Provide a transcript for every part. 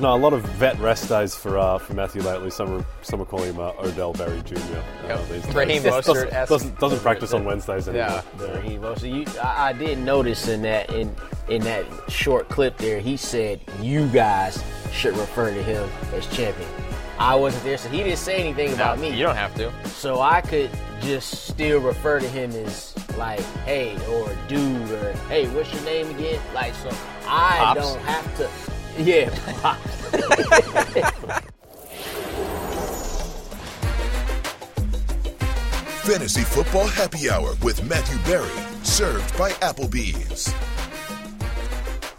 No, a lot of vet rest days for uh, for Matthew lately. Some are some are calling him uh, Odell Berry Jr. Uh, these days. Raheem doesn't, Mostert-esque. doesn't, doesn't practice on Wednesdays anymore. Yeah. Raheem Mostert. You, I, I did notice in that in in that short clip there, he said you guys should refer to him as champion. I wasn't there, so he didn't say anything about me. You don't have to. So I could just still refer to him as like, hey, or dude, or hey, what's your name again? Like, so I Pops. don't have to. Yeah, Fantasy Football Happy Hour with Matthew Berry, served by Applebee's.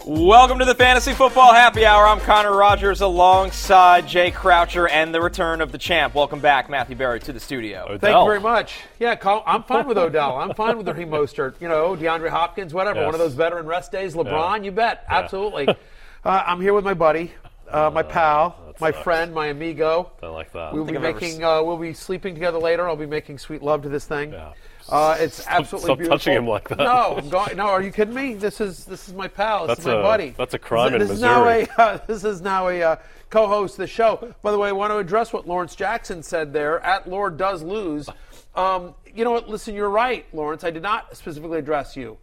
Welcome to the Fantasy Football Happy Hour. I'm Connor Rogers alongside Jay Croucher and the return of the champ. Welcome back, Matthew Berry, to the studio. Odell. Thank you very much. Yeah, Col- I'm fine with Odell. I'm fine with Raheem Mostert. You know, DeAndre Hopkins, whatever. Yes. One of those veteran rest days. LeBron, Yeah. you bet. Absolutely. uh, I'm here with my buddy, uh, my pal, that my sucks. friend, my amigo. Don't like that. We'll be think I've ever making. Uh, we'll be sleeping together later. I'll be making sweet love to this thing. Yeah. Uh, it's absolutely stop beautiful. touching him like that. No, I'm going, no. Are you kidding me? This is this is my pal. This That's is my a- buddy. that's a crime this, in this Is now Missouri. a, uh, this is now a uh, co-host of the show. By the way, I want to address what Lawrence Jackson said there. At Lord does lose. Um, you know what? Listen, you're right, Lawrence. I did not specifically address you.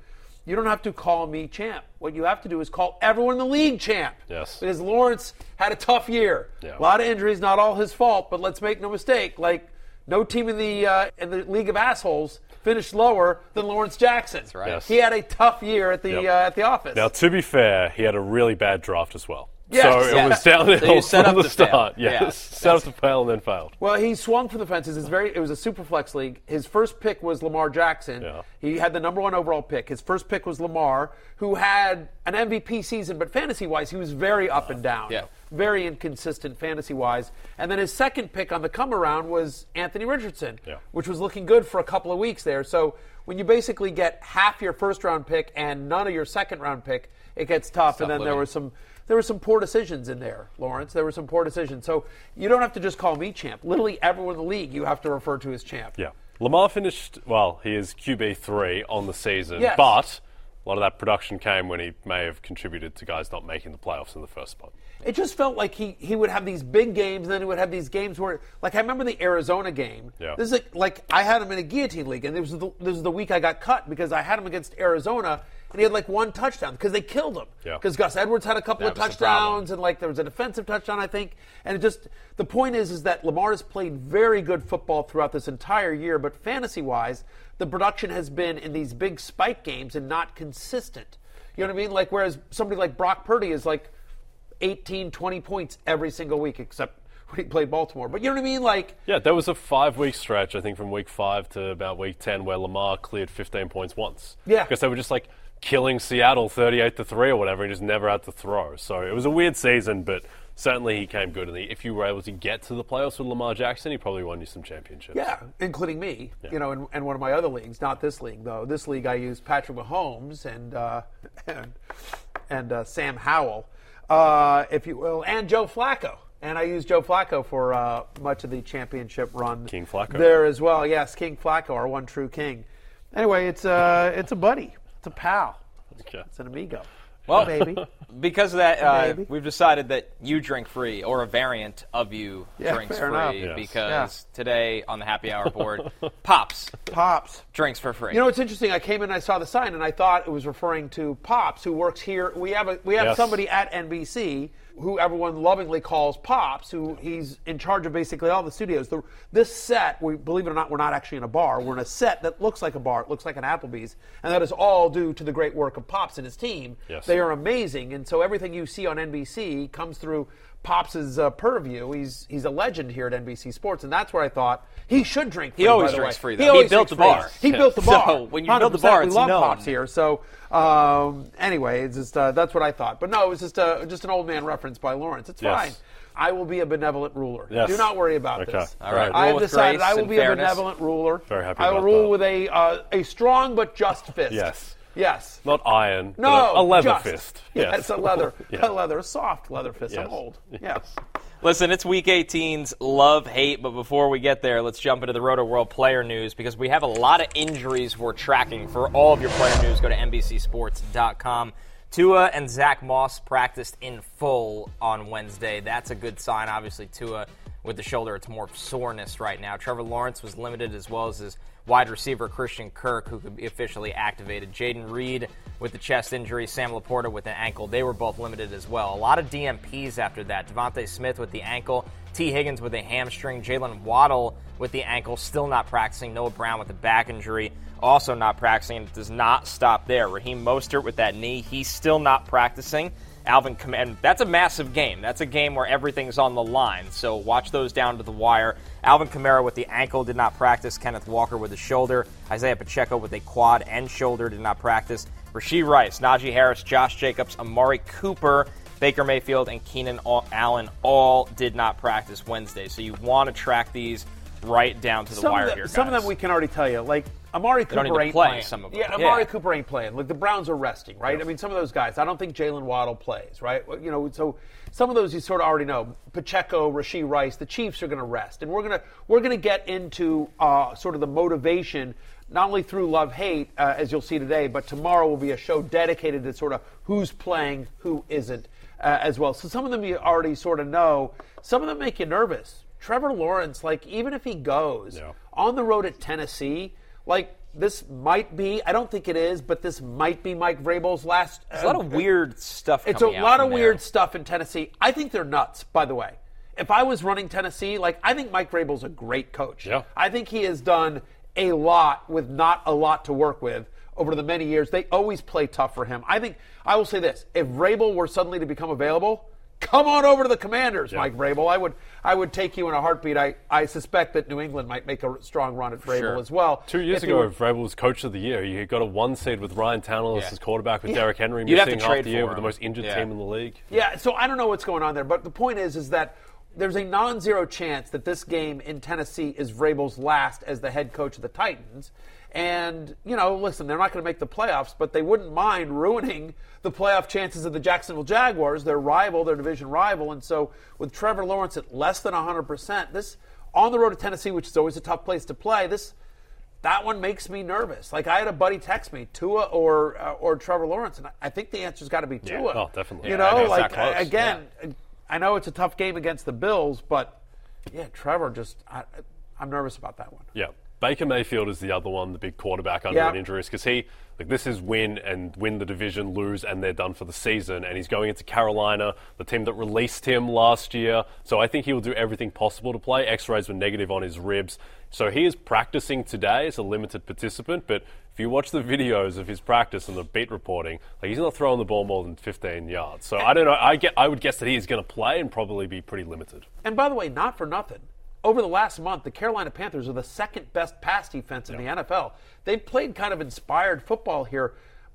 You don't have to call me champ. What you have to do is call everyone in the league champ. Yes. Because Lawrence had a tough year. Yeah. A lot of injuries, not all his fault. But let's make no mistake. Like no team in the uh, in the league of assholes finished lower than Lawrence Jackson. That's right. Yes. He had a tough year at the Yep. uh, at the office. Now, to be fair, he had a really bad draft as well. Yes. so it Yeah. was downhill So you set from up the to fail. start. Yes, Yeah. set up to fail and then failed. Well, he swung for the fences. It's very. It was a super flex league. His first pick was Lamar Jackson. Yeah. He had the number one overall pick. His first pick was Lamar, who had an MVP season, but fantasy wise, he was very up and down. Yeah. Very inconsistent fantasy wise. And then his second pick on the come around was Anthony Richardson, Yeah. which was looking good for a couple of weeks there. So when you basically get half your first round pick and none of your second round pick, it gets tough. and then there living. were some there were some poor decisions in there, Lawrence. There were some poor decisions. So you don't have to just call me champ. Literally everyone in the league you have to refer to as champ. Yeah. Lamar finished, well, he is QB3 on the season, Yes. but a lot of that production came when he may have contributed to guys not making the playoffs in the first spot. It just felt like he, he would have these big games, and then he would have these games where, like I remember the Arizona game. Yeah. This is like, like I had him in a guillotine league, and this was the, this was the week I got cut because I had him against Arizona, and he had like one touchdown because they killed him. Yeah. Because Gus Edwards had a couple That of was the problem. touchdowns, and like there was a defensive touchdown, I think. And it just the point is, is that Lamar has played very good football throughout this entire year, but fantasy wise, the production has been in these big spike games and not consistent. You know what I mean? Like whereas somebody like Brock Purdy is like 18, 20 points every single week, except when he played Baltimore. But you know what I mean? Like, Yeah, there was a five week stretch, I think, from week five to about week 10, where Lamar cleared 15 points once. Yeah. Because they were just like killing Seattle 38 to 3 or whatever, and just never had to throw. So it was a weird season, but certainly he came good. And if you were able to get to the playoffs with Lamar Jackson, he probably won you some championships. yeah, including me, you know, and, and one of my other leagues, not this league though. This league I use Patrick Mahomes and uh, and, and uh, Sam Howell, uh, if you will, and Joe Flacco. And I used Joe Flacco for uh, much of the championship run. King Flacco. there as well. Yes, King Flacco, our one true king. Anyway, it's uh, it's a buddy, it's a pal, Okay. it's an amigo. Well, maybe. Because of that, uh, Maybe. we've decided that you drink free, or a variant of you Yeah, drinks fair free. enough. Yes. Because today on the happy hour board, Pops Pops. drinks for free. You know, it's interesting. I came in and I saw the sign, and I thought it was referring to Pops, who works here. We have a we have Yes. somebody at NBC who everyone lovingly calls Pops, who he's in charge of basically all the studios. The, this set, we believe it or not, we're not actually in a bar. We're in a set that looks like a bar. It looks like an Applebee's, and that is all due to the great work of Pops and his team. Yes. They are amazing, and so everything you see on NBC comes through Pops's uh, purview. He's he's a legend here at NBC Sports, and that's where I thought he should drink. Free, always by the drinks way. free, He, though. He always built the free. bar. He built the bar. So, when you build the bar, we love known. Pops here. So um, anyway, it's just uh, that's what I thought. But no, it was just a just an old man reference by Lawrence. It's Yes. fine. I will be a benevolent ruler. Yes. Do not worry about Okay. this. All right. I have decided I will be fairness. a benevolent ruler. Very happy I will rule that. with a uh, a strong but just fist. Yes. Yes. Not iron. No, a, a leather just. fist. Yeah, it's a leather, Yeah. a leather, a soft leather fist. I'm old. Yes. Listen, it's Week 18's love hate, but before we get there, let's jump into the Rotoworld player news because we have a lot of injuries we're tracking. For all of your player news, go to NBCSports.com. Tua and Zach Moss practiced in full on Wednesday. That's a good sign. Obviously, Tua with the shoulder, it's more soreness right now. Trevor Lawrence was limited as well as his wide receiver Christian Kirk, who could be officially activated. Jayden Reed with the chest injury, Sam LaPorta with an ankle. They were both limited as well. A lot of DNPs after that. DeVonta Smith with the ankle, Tee Higgins with a hamstring, Jaylen Waddle with the ankle, still not practicing. Noah Brown with a back injury, also not practicing. It does not stop there. Raheem Mostert with that knee, he's still not practicing. Alvin Kam- and that's a massive game. That's a game where everything's on the line. So watch those down to the wire. Alvin Kamara with the ankle did not practice. Kenneth Walker with the shoulder. Isiah Pacheco with a quad and shoulder did not practice. Rashee Rice, Najee Harris, Josh Jacobs, Amari Cooper, Baker Mayfield, and Keenan Allen all did not practice Wednesday. So you want to track these right down to the some wire of them, here, some of them we can already tell you. Like Amari Cooper to ain't play playing. some of them. Yeah, Amari Yeah. Cooper ain't playing. Like the Browns are resting, right? I mean, some of those guys. I don't think Jaylen Waddle plays, right? You know, so some of those you sort of already know. Pacheco, Rashee Rice, the Chiefs are going to rest, and we're gonna we're gonna get into uh, sort of the motivation. Not only through love hate, uh, as you'll see today, but tomorrow will be a show dedicated to sort of who's playing, who isn't, uh, as well. So some of them you already sort of know. Some of them make you nervous. Trevor Lawrence, like even if he goes Yeah. on the road at Tennessee, like this might be, I don't think it is, but this might be Mike Vrabel's last. There's a lot of uh, weird stuff It's a lot of there. weird stuff in Tennessee. I think they're nuts, by the way. If I was running Tennessee, like I think Mike Vrabel's a great coach. Yeah. I think he has done a lot with not a lot to work with over the many years. They always play tough for him. I think I will say this: if Vrabel were suddenly to become available, come on over to the Commanders, Mike Vrabel. I would I would take you in a heartbeat. I, I suspect that New England might make a strong run at Vrabel Sure. as well. Two years If ago, were- Vrabel was coach of the year. He got a one seed with Ryan Tannehill as his quarterback with Yeah. Derrick Henry You'd missing half the year for with the most injured Yeah. team in the league. Yeah, so I don't know what's going on there, but the point is, is that there's a non-zero chance that this game in Tennessee is Vrabel's last as the head coach of the Titans. And you know, listen, they're not going to make the playoffs, but they wouldn't mind ruining the playoff chances of the Jacksonville Jaguars, their rival, their division rival. And so, with Trevor Lawrence at less than 100 percent, this on the road to Tennessee, which is always a tough place to play, this that one makes me nervous. Like I had a buddy text me, Tua or uh, or Trevor Lawrence, and I- think the answer's got to be Yeah. Tua. Oh, definitely. You know, it's like. I- again, I know it's a tough game against the Bills, but yeah, Trevor just I, I'm nervous about that one. Yeah. Baker Mayfield is the other one, the big quarterback under Yeah. an injury, because he like this is win and win the division, lose, and they're done for the season. And he's going into Carolina, the team that released him last year. So I think he will do everything possible to play. X-rays were negative on his ribs, so he is practicing today as a limited participant. But if you watch the videos of his practice and the beat reporting, like he's not throwing the ball more than 15 yards. So I don't know. I get. I would guess that he is going to play and probably be pretty limited. And by the way, not for nothing. Over the last month, the Carolina Panthers are the second best pass defense in the NFL. They've played kind of inspired football here.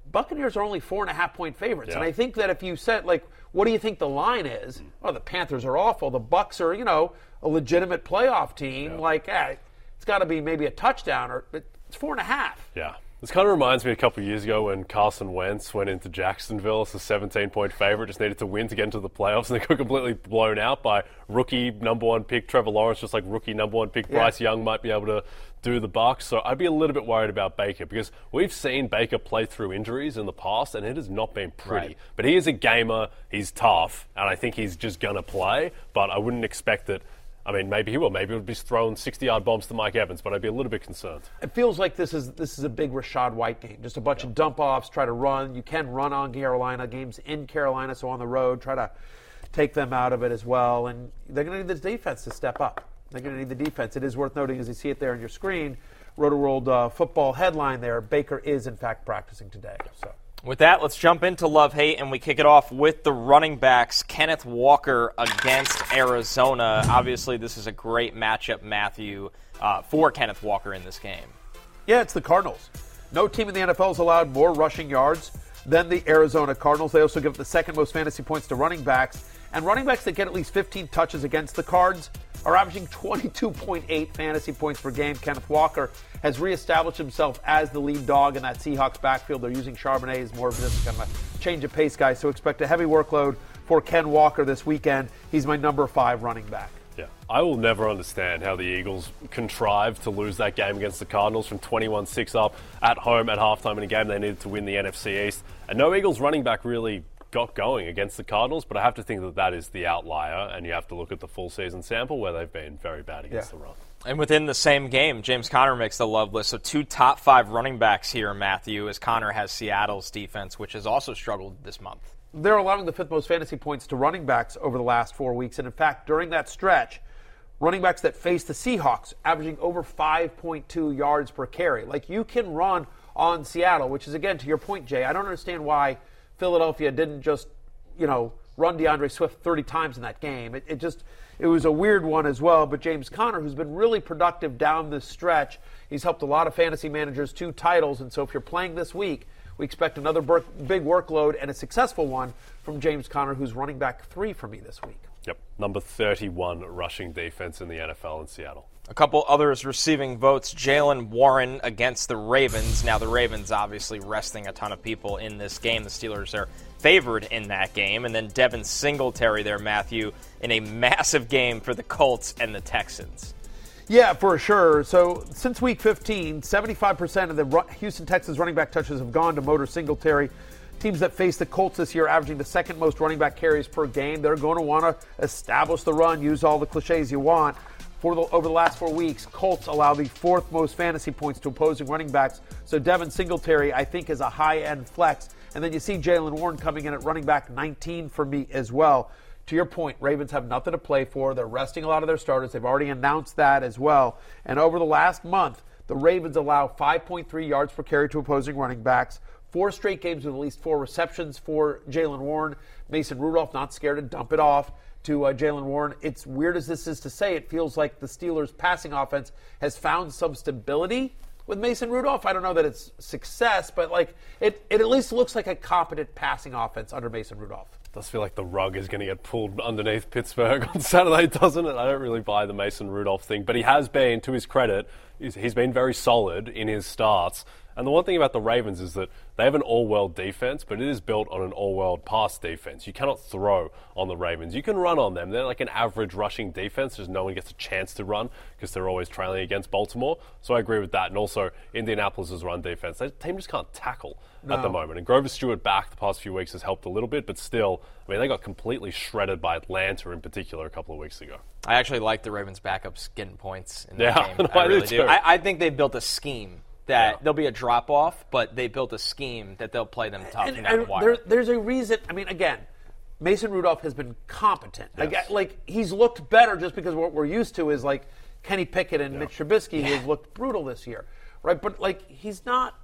Buccaneers are only four and a half point favorites, and I think that if you said like, what do you think the line is? Oh, the Panthers are awful. The Bucks are, you know, a legitimate playoff team. Like, eh, it's got to be maybe a touchdown, or but it's four and a half. Yeah. This kind of reminds me a couple of years ago when Carson Wentz went into Jacksonville as a 17 point favorite, just needed to win to get into the playoffs, and they got completely blown out by rookie number one pick Trevor Lawrence, just like rookie number one pick Yeah. Bryce Young might be able to do the Bucks. So I'd be a little bit worried about Baker because we've seen Baker play through injuries in the past, and it has not been pretty. Right. But he is a gamer, he's tough, and I think he's just going to play, but I wouldn't expect that. I mean, maybe he will. Maybe he'll be throwing 60-yard bombs to Mike Evans, but I'd be a little bit concerned. It feels like this is this is a big Rashad White game. Just a bunch of dump offs, try to run. You can run on Carolina games in Carolina, so on the road, try to take them out of it as well. And they're going to need the defense to step up. They're going to need the defense. It is worth noting as you see it there on your screen, Rotoworld uh, football headline there. Baker is in fact practicing today. So. With that, let's jump into love hate, and we kick it off with the running backs. Kenneth Walker against Arizona. Obviously, this is a great matchup, Matthew, uh, for Kenneth Walker in this game. Yeah, it's the Cardinals. No team in the NFL has allowed more rushing yards than the Arizona Cardinals. They also give up the second most fantasy points to running backs. And running backs that get at least 15 touches against the Cards are averaging 22.8 fantasy points per game. Kenneth Walker has reestablished himself as the lead dog in that Seahawks backfield. They're using Charbonnet as more of this kind of a change of pace guy. So expect a heavy workload for Ken Walker this weekend. He's my number five running back. Yeah, I will never understand how the Eagles contrived to lose that game against the Cardinals from 21-6 up at home at halftime in a game they needed to win the NFC East. And no Eagles running back really got going against the Cardinals, but I have to think that that is the outlier, and you have to look at the full season sample where they've been very bad against Yeah. the run. And within the same game, James Conner makes the love list. So two top five running backs here, Matthew, as Conner has Seattle's defense, which has also struggled this month. they're allowing the fifth most fantasy points to running backs over the last four weeks. And in fact, during that stretch, running backs that face the Seahawks averaging over 5.2 yards per carry. Like you can run on Seattle, which is again to your point, Jay. I don't understand why Philadelphia didn't just, you know, run D'Andre Swift 30 times in that game. It, it just it was a weird one as well. But James Conner, who's been really productive down this stretch, he's helped a lot of fantasy managers to titles. And so if you're playing this week, we expect another bur- big workload and a successful one from James Conner, who's running back three for me this week. Yep, number 31 rushing defense in the NFL in Seattle. A couple others receiving votes. Jaylen Warren against the Ravens. Now, the Ravens obviously resting a ton of people in this game. The Steelers are favored in that game. And then Devin Singletary there, Matthew, in a massive game for the Colts and the Texans. Yeah, for sure. So since week 15, 75% of the Houston Texans running back touches have gone to Motor Singletary. Teams that face the Colts this year averaging the second most running back carries per game. They're going to want to establish the run, use all the cliches you want. The, over the last four weeks, Colts allow the fourth most fantasy points to opposing running backs. So Devin Singletary, I think, is a high-end flex. And then you see Jaylen Warren coming in at running back 19 for me as well. To your point, Ravens have nothing to play for. They're resting a lot of their starters. They've already announced that as well. And over the last month, the Ravens allow 5.3 yards per carry to opposing running backs. Four straight games with at least four receptions for Jaylen Warren. Mason Rudolph not scared to dump it off to uh, Jaylen Warren. It's weird as this is to say, it feels like the Steelers' passing offense has found some stability with Mason Rudolph. I don't know that it's success, but like it, it at least looks like a competent passing offense under Mason Rudolph. does feel like the rug is going to get pulled underneath Pittsburgh on Saturday, doesn't it? I don't really buy the Mason Rudolph thing, but he has been, to his credit, he's, he's been very solid in his starts. And the one thing about the Ravens is that they have an all-world defense, but it is built on an all-world pass defense. You cannot throw on the Ravens. You can run on them. They're like an average rushing defense. Just no one gets a chance to run because they're always trailing against Baltimore. So I agree with that. And also Indianapolis' run defense. That team just can't tackle at the moment. And Grover Stewart back the past few weeks has helped a little bit, but still, I mean, they got completely shredded by Atlanta in particular a couple of weeks ago. I actually like the Ravens backups getting points in that Yeah, game. I I really do. too. I, I think they've built a scheme that Yeah. there'll be a drop off, but they built a scheme that they'll play them tough And, from down the and there, there's a reason. I mean, again, Mason Rudolph has been competent. Like, Yes. like he's looked better just because what we're used to is like Kenny Pickett and Mitch Trubisky, who have looked brutal this year, right? But like he's not,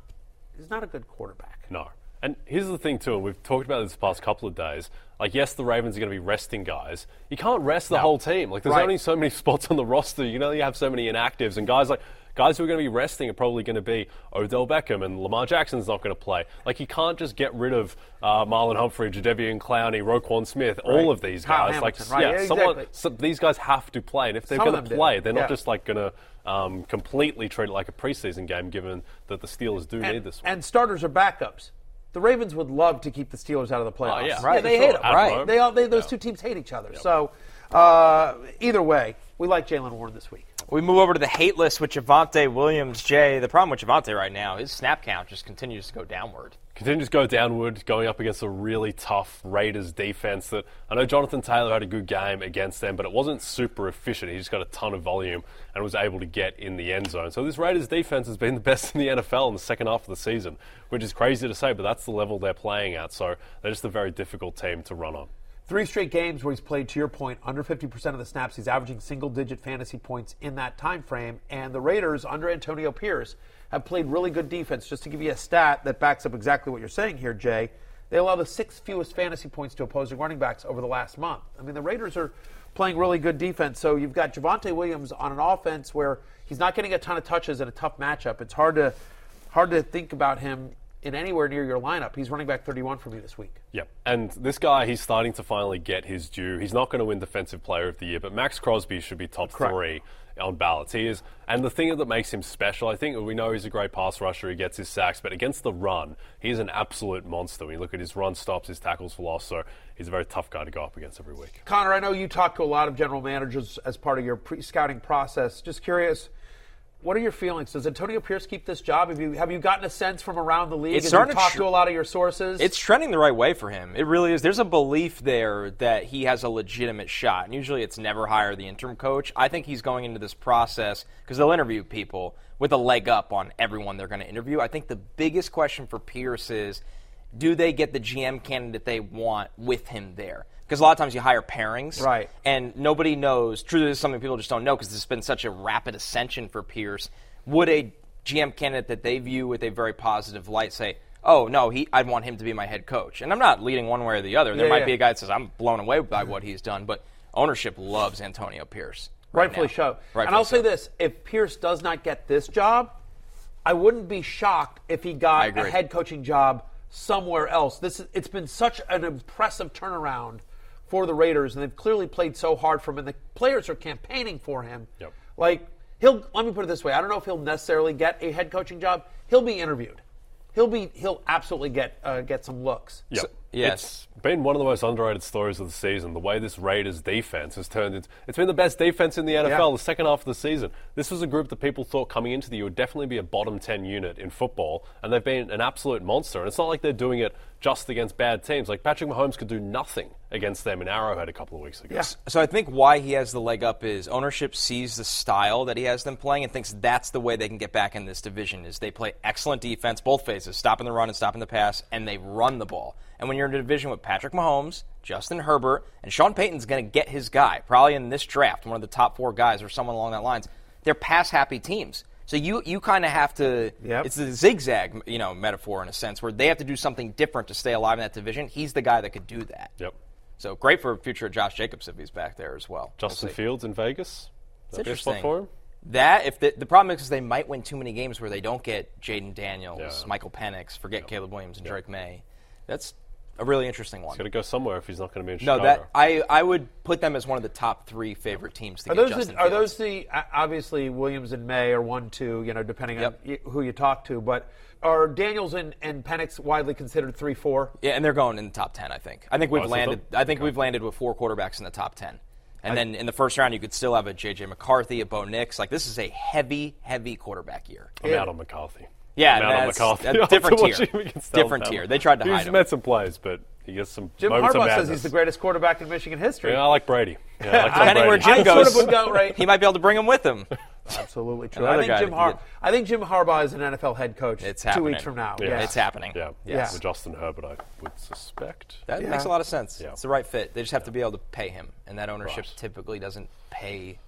he's not a good quarterback. No. And here's the thing too, and we've talked about this the past couple of days. Like, yes, the Ravens are going to be resting guys. You can't rest the whole team. Like, there's Right. only so many spots on the roster. You know, you have so many inactives, and guys like guys who are going to be resting are probably going to be Odell Beckham and Lamar Jackson's not going to play. Like, you can't just get rid of uh, Marlon Humphrey, Jadeveon Clowney, Roquan Smith, all of these Kyle guys. like, Hamilton, right, yeah, yeah, someone, exactly. so these guys have to play, and if they're going them to do. play, they're Yeah. not just like going to um, completely treat it like a preseason game, given that the Steelers do need this one. and starters are backups. The Ravens would love to keep the Steelers out of the playoffs. Oh, yeah. Right, they sure. hate them. At Right. They all, they, those Yeah. two teams hate each other. So, uh, either way, we like Jaylen Warren this week. We move over to the hate list with Javonte Williams. Jay, the problem with Javonte right now, his snap count just continues to go downward. continues to go downward, going up against a really tough Raiders defense. That I know Jonathan Taylor had a good game against them, but it wasn't super efficient. He just got a ton of volume and was able to get in the end zone. So this Raiders defense has been the best in the NFL in the second half of the season, which is crazy to say, but that's the level they're playing at. So they're just a very difficult team to run on. Three straight games where he's played, to your point, under 50% of the snaps. He's averaging single digit fantasy points in that time frame. And the Raiders, under Antonio Pierce, have played really good defense. Just to give you a stat that backs up exactly what you're saying here, Jay, they allow the sixth fewest fantasy points to opposing running backs over the last month. I mean, the Raiders are playing really good defense. So you've got Javonte Williams on an offense where he's not getting a ton of touches in a tough matchup. It's hard to hard to think about him in anywhere near your lineup. He's running back 31 for me this week. Yep. And this guy, he's starting to finally get his due. He's not going to win Defensive Player of the Year, but Maxx Crosby should be top Correct. three on ballots. He is. And the thing that makes him special, I think we know he's a great pass rusher. He gets his sacks, but against the run, he's an absolute monster. When you look at his run stops, his tackles for loss, so he's a very tough guy to go up against every week. Connor, I know you talk to a lot of general managers as part of your pre-scouting process. Just curious, what are your feelings? Does Antonio Pierce keep this job? Have you have you gotten a sense from around the league? It's Have you starting to talked tr- to a lot of your sources? It's trending the right way for him. It really is. There's a belief there that he has a legitimate shot. And usually it's never hire the interim coach. I think he's going into this process because they'll interview people with a leg up on everyone they're going to interview. I think the biggest question for Pierce is do they get the GM candidate they want with him there? Because a lot of times you hire pairings. Right. And nobody knows. Truly, this is something people just don't know because has been such a rapid ascension for Pierce. Would a GM candidate that they view with a very positive light say, "Oh no, he, I'd want him to be my head coach"? And I'm not leading one way or the other. There Yeah, might yeah. be a guy that says, "I'm blown away by what he's done," but ownership loves Antonio Pierce. right rightfully now. so. and I'll say this: if Pierce does not get this job, I wouldn't be shocked if he got a head coaching job somewhere else. This it's been such an impressive turnaround for the Raiders, and they've clearly played so hard for him, and the players are campaigning for him. Yep. Like he'll let me put it this way: I don't know if he'll necessarily get a head coaching job. He'll be interviewed. He'll be he'll absolutely get uh, get some looks. Yeah. yes. Been one of the most underrated stories of the season. The way this Raiders defense has turned into it's been the best defense in the NFL Yeah. the second half of the season. This was a group that people thought coming into the year would definitely be a bottom 10 unit in football, and they've been an absolute monster. And it's not like they're doing it just against bad teams. Like Patrick Mahomes could do nothing against them in Arrowhead a couple of weeks ago. Yeah. So I think why he has the leg up is ownership sees the style that he has them playing and thinks that's the way they can get back in this division is they play excellent defense, both phases, stopping the run and stopping the pass, and they run the ball. And when you're in a division with Patrick Mahomes, Justin Herbert, and Sean Payton's going to get his guy, probably in this draft, one of the top four guys or someone along that lines. They're pass happy teams. So you you kind of have to. Yep. It's the zigzag, you know, metaphor in a sense, where they have to do something different to stay alive in that division. He's the guy that could do that. Yep. So great for future Josh Jacobs if he's back there as well. Justin We'll. Fields in Vegas. It's That'd be a spot interesting. for him. That if the, the problem is they might win too many games where they don't get Jayden Daniels, Yeah. Michael Penix, forget Caleb Williams and Drake Maye. That's a really interesting one. He's going to go somewhere if he's not going to be in Chicago. No, that I I would put them as one of the top three favorite teams to Are get those Justin the, are Fields. those the obviously Williams and Maye are one two you know depending Yep. on who you talk to but are Daniels and, and Penix widely considered three four? Yeah, and they're going in the top ten. I think. I think we've Oh, landed. the- I think we've landed with four quarterbacks in the top ten. And then in the first round, you could still have a J.J. McCarthy, a Bo Nix. Like this is a heavy, heavy quarterback year. I'm out on McCarthy. Yeah, I'm out on that's McCarthy. a different tier. Different tier. They tried to He's hide him. He's made some plays, but he gets some Jim moments of Harbaugh says he's the greatest quarterback in Michigan history. Yeah, I like Brady. Yeah, I like Tom Depending where Jim goes, sort of go right. he might be able to bring him with him. Absolutely true. I think Jim Har- get- I think Jim Harbaugh is an NFL head coach. It's two happening. weeks from now. Yeah. Yeah. It's happening. Yeah, Yes. With Justin Herbert, I would suspect. That Yeah. makes a lot of sense. Yeah. It's the right fit. They just have to be able to pay him, and that ownership Right. typically doesn't pay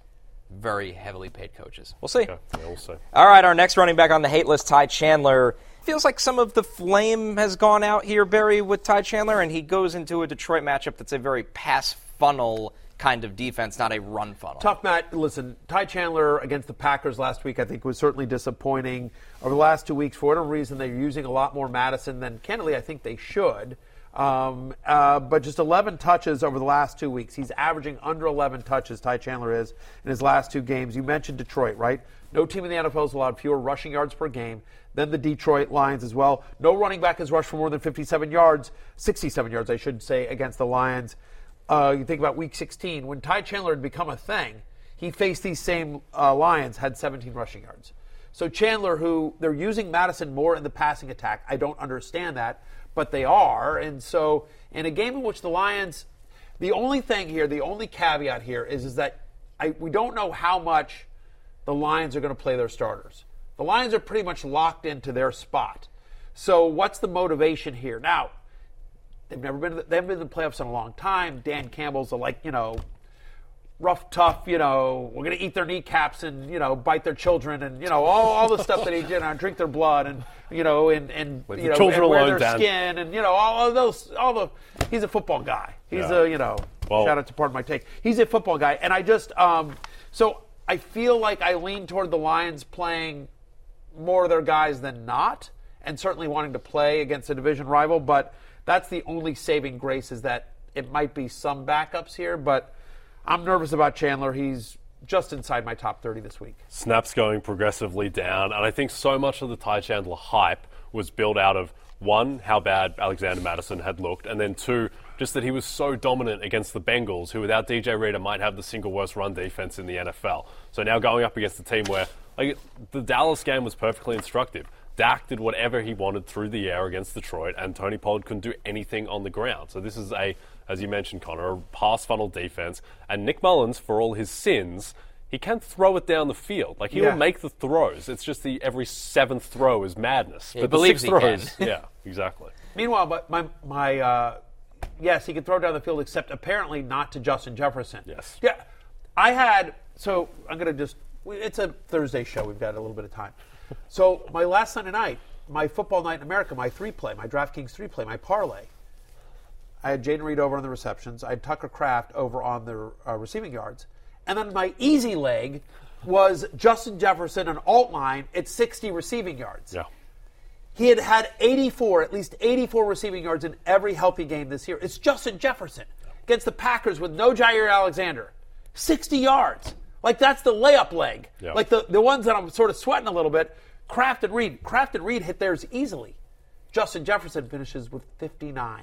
very heavily paid coaches. We'll see. Okay, yeah, we'll see. All right, our next running back on the hate list, Ty Chandler. feels like some of the flame has gone out here, Barry, with Ty Chandler, and he goes into a Detroit matchup that's a very pass funnel kind of defense, not a run funnel. Tough Matt. Listen, Ty Chandler against the Packers last week, I think, was certainly disappointing. Over the last two weeks, for whatever reason, they're using a lot more Mattison than, candidly, I think they should. Um, uh, but just 11 touches over the last two weeks. He's averaging under 11 touches, Ty Chandler is, in his last two games. You mentioned Detroit, right? No team in the NFL has allowed fewer rushing yards per game than the Detroit Lions as well. No running back has rushed for more than 57 yards, 67 yards, I should say, against the Lions. Uh, you think about week 16, when Ty Chandler had become a thing, he faced these same uh, Lions, had 17 rushing yards. So Chandler, who they're using Mattison more in the passing attack, I don't understand that, but they are. And so in a game in which the Lions, the only thing here, the only caveat here is, is that I, we don't know how much the Lions are going to play their starters. The Lions are pretty much locked into their spot. So what's the motivation here? Now, they've never been they haven't been in the playoffs in a long time. Dan Campbell's a like, you know, rough, tough, you know, we're going to eat their kneecaps and, you know, bite their children and, you know, all, all the stuff that he did and drink their blood and, you know, and, and Leave you know, and wear their skin and, you know, all of those, all the, he's a football guy. He's Yeah. a, you know, Well- shout out to part of my take. He's a football guy. And I just, um, so I feel like I lean toward the Lions playing more of their guys than not, and certainly wanting to play against a division rival. But that's the only saving grace is that it might be some backups here. But I'm nervous about Chandler. He's just inside my top 30 this week. snaps going progressively down, and I think so much of the Ty Chandler hype was built out of one, how bad Alexander Mattison had looked, and then two, just that he was so dominant against the Bengals, who without DJ Reader might have the single worst run defense in the NFL. So now going up against a team where, like, the Dallas game was perfectly instructive. Dak did whatever he wanted through the air against Detroit, and Tony Pollard couldn't do anything on the ground. So this is a, as you mentioned, Connor, a pass funnel defense. And Nick Mullens, for all his sins, he can throw it down the field. Like he Yeah. will make the throws. It's just the every seventh throw is madness. He but the believes six he throws, can. yeah, exactly. Meanwhile, but my my uh, yes, he can throw down the field, except apparently not to Justin Jefferson. Yes. Yeah, I had. So I'm gonna just. It's a Thursday show. We've got a little bit of time. So my last Sunday night, my football night in America, my three play, my DraftKings three play, my parlay. I had Jayden Reed over on the receptions. I had Tucker Kraft over on the uh, receiving yards, and then my easy leg was Justin Jefferson and alt line at 60 receiving yards. Yeah. He had had 84, at least 84 receiving yards in every healthy game this year. It's Justin Jefferson against the Packers with no Jaire Alexander. 60 yards. Like that's the layup leg. Yeah. Like the, the ones that I'm sort of sweating a little bit. Kraft and Reed. Kraft and Reed hit theirs easily. Justin Jefferson finishes with 59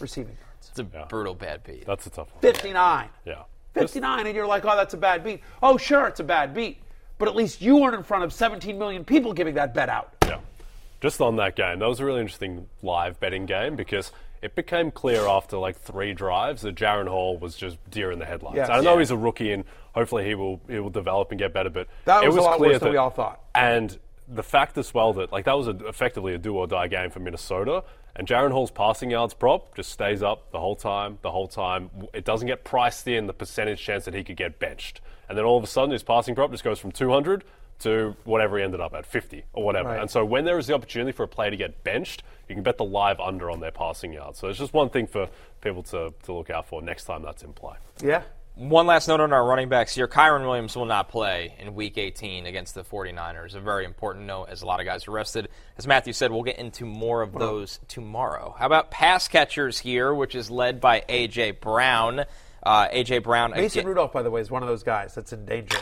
receiving yards. It's a brutal bad beat. That's a tough one. 59. Yeah. 59, and you're like, oh, that's a bad beat. Oh, sure, it's a bad beat. But at least you weren't in front of 17 million people giving that bet out. Yeah. Just on that game, that was a really interesting live betting game because it became clear after like three drives that Jaren Hall was just deer in the headlights. Yes. I know Yeah. he's a rookie and hopefully he will he will develop and get better, but That it was a lot clear worse than we all thought. And the fact as well that like that was a, effectively a do or die game for Minnesota, and Jaren Hall's passing yards prop just stays up the whole time, the whole time. It doesn't get priced in the percentage chance that he could get benched, and then all of a sudden his passing prop just goes from 200 to whatever he ended up at 50 or whatever. Right. And so when there is the opportunity for a player to get benched, you can bet the live under on their passing yards. So it's just one thing for people to, to look out for next time that's in play. Yeah. One last note on our running backs here. Kyren Williams will not play in Week 18 against the 49ers. A very important note, as a lot of guys are rested. As Matthew said, we'll get into more of those tomorrow. How about pass catchers here, which is led by A.J. Brown? Uh, A.J. Brown. Mason again- Rudolph, by the way, is one of those guys that's in danger.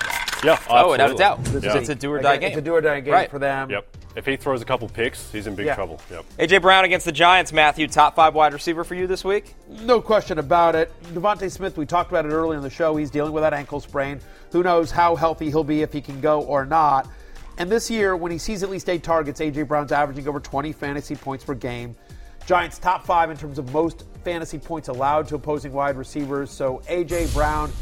Of that. Yeah, Oh, without a doubt. This Yeah. is It's a do or Like, die It's game. a do or die game Right. for them. Yep. If he throws a couple picks, he's in big Yeah. trouble. Yep. A.J. Brown against the Giants. Matthew, top five wide receiver for you this week? No question about it. DeVonta Smith, we talked about it earlier in the show. He's dealing with that ankle sprain. Who knows how healthy he'll be if he can go or not. And this year, when he sees at least eight targets, A.J. Brown's averaging over 20 fantasy points per game. Giants top five in terms of most fantasy points allowed to opposing wide receivers. So A.J. Brown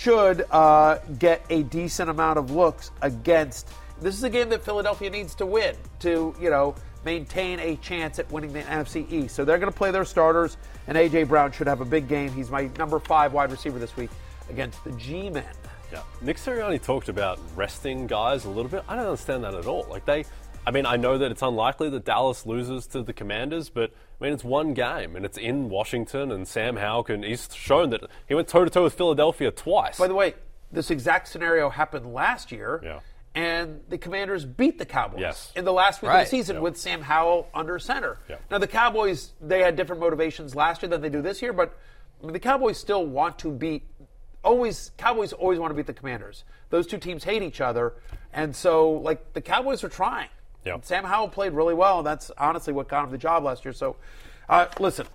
should uh, get a decent amount of looks against. This is a game that Philadelphia needs to win to, you know, maintain a chance at winning the NFC East. So they're going to play their starters, and A.J. Brown should have a big game. He's my number five wide receiver this week against the G Men. Yeah. Nick Sirianni talked about resting guys a little bit. I don't understand that at all. Like they, I mean, I know that it's unlikely that Dallas loses to the Commanders, but I mean, it's one game and it's in Washington, and Sam Howell can. He's shown that he went toe to toe with Philadelphia twice. By the way, this exact scenario happened last year. Yeah. And the Commanders beat the Cowboys Yes. in the last week of the season Yeah. with Sam Howell under center. Yeah. Now the Cowboys they had different motivations last year than they do this year, but I mean, the Cowboys still want to beat. Always Cowboys always want to beat the Commanders. Those two teams hate each other, and so like the Cowboys are trying. Yeah. Sam Howell played really well, and that's honestly what got him the job last year. So, uh, listen,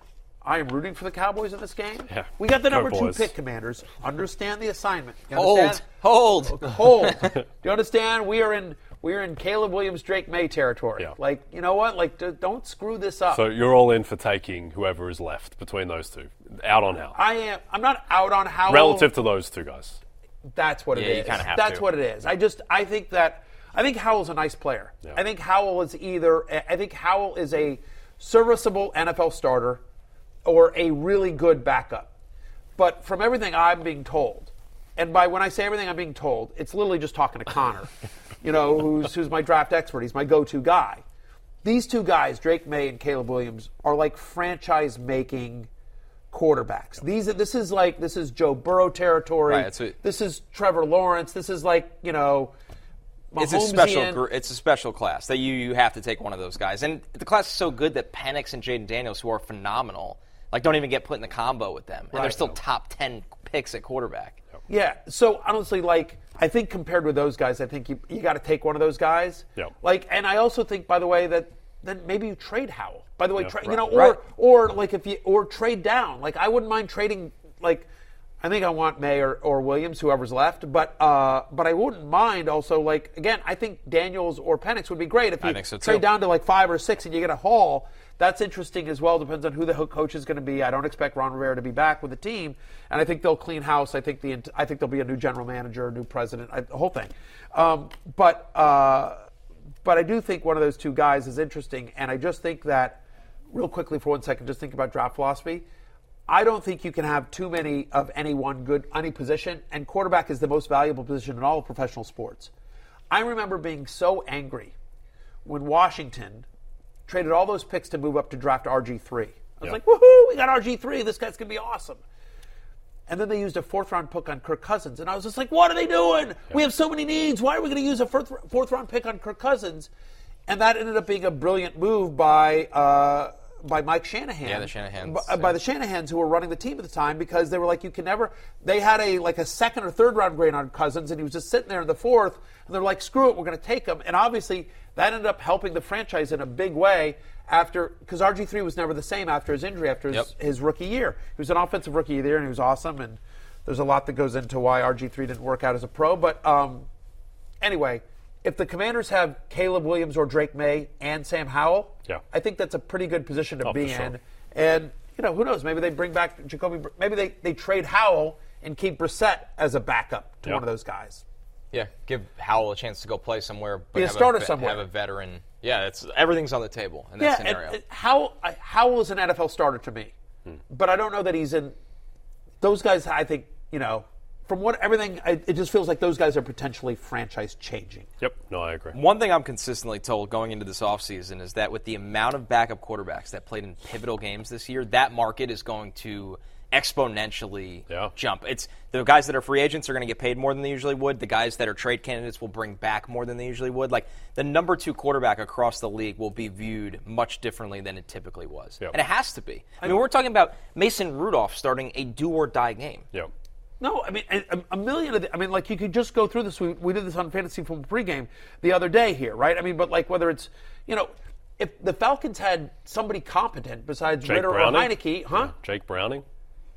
I am rooting for the Cowboys in this game. Yeah. We got the Go number two boys. pick, Commanders. Understand the assignment. You Hold, hold. Hold. Do you understand? We are in we are in Caleb Williams, Drake Maye territory. Yeah. Like you know what? Like d- don't screw this up. so you're all in for taking whoever is left between those two, out on Howell, I am. I'm not out on Howell. relative to those two guys. That's what it Yeah, is. you kinda have That's to. what it is. I just I think that I think Howell's a nice player. Yeah. I think Howell is either I think Howell is a serviceable NFL starter or a really good backup. But from everything I'm being told, and by when I say everything I'm being told, it's literally just talking to Connor, you know, who's who's my draft expert. He's my go-to guy. These two guys, Drake Maye and Caleb Williams, are like franchise making quarterbacks. These this is like this is Joe Burrow territory. Right, this is Trevor Lawrence. This is like you know. It's a special. Mahomesian. gr- It's a special class that you you have to take one of those guys, and the class is so good that Penix and Jayden Daniels, who are phenomenal, like don't even get put in the combo with them, and they're still top ten picks at quarterback. Yeah. So honestly, like I think compared with those guys, I think you you got to take one of those guys. Yep. Like, and I also think, by the way, that then maybe you trade Howell. By the way, Yeah, tra- you know, or Right. or like if you or trade down. Like I wouldn't mind trading. Like I think I want Maye or, or Williams, whoever's left. But uh, but I wouldn't mind also. Like again, I think Daniels or Penix would be great if you so, trade down to like five or six and you get a haul. That's interesting as well. Depends on who the coach is going to be. I don't expect Ron Rivera to be back with the team, and I think they'll clean house. I think the I think there'll be a new general manager, a new president, I, the whole thing. Um, but uh, but I do think one of those two guys is interesting, and I just think that real quickly for one second, just think about draft philosophy. I don't think you can have too many of any one good any position, and quarterback is the most valuable position in all of professional sports. I remember being so angry when Washington traded all those picks to move up to draft RG3. I was Yeah. like, woohoo, we got RG3. This guy's going to be awesome. And then they used a fourth round pick on Kirk Cousins. And I was just like, what are they doing? We have so many needs. Why are we going to use a fourth, fourth round pick on Kirk Cousins? And that ended up being a brilliant move by uh, by Mike Shanahan. Yeah, the Shanahans, By, by the Shanahans who were running the team at the time because they were like, you can never. They had a like a second or third round grade on Cousins, and he was just sitting there in the fourth. And they're like, screw it, we're going to take him. And obviously, that ended up helping the franchise in a big way after because RG three was never the same after his injury after his, Yep. his rookie year. He was an offensive rookie there, and he was awesome. And there's a lot that goes into why RG three didn't work out as a pro. But um, anyway, if the Commanders have Caleb Williams or Drake Maye and Sam Howell, Yeah. I think that's a pretty good position to Oh, be sure. in. And you know, who knows? Maybe they bring back Jacoby. Maybe they, they trade Howell and keep Brissett as a backup to Yeah. one of those guys. Yeah, give Howell a chance to go play somewhere, but Be a have starter ve- somewhere. Have a veteran. Yeah, it's everything's on the table in that yeah, scenario. and, and Howell, Howell is an NFL starter to me, Hmm. but I don't know that he's in. Those guys, I think, you know, from what everything, I, it just feels like those guys are potentially franchise changing. Yep. No, I agree. One thing I'm consistently told going into this offseason is that with the amount of backup quarterbacks that played in pivotal games this year, that market is going to exponentially Yeah. jump. It's the guys that are free agents are going to get paid more than they usually would. The guys that are trade candidates will bring back more than they usually would. Like the number two quarterback across the league will be viewed much differently than it typically was, Yep. and it has to be. I mean, we're talking about Mason Rudolph starting a do or die game. Yep. No, I mean a, a million of the, I mean, like you could just go through this. We, we did this on fantasy football pregame the other day here, right? I mean, but like whether it's you know, if the Falcons had somebody competent besides Jake Ridder Browning. or Heinicke, huh? Yeah. Jake Browning.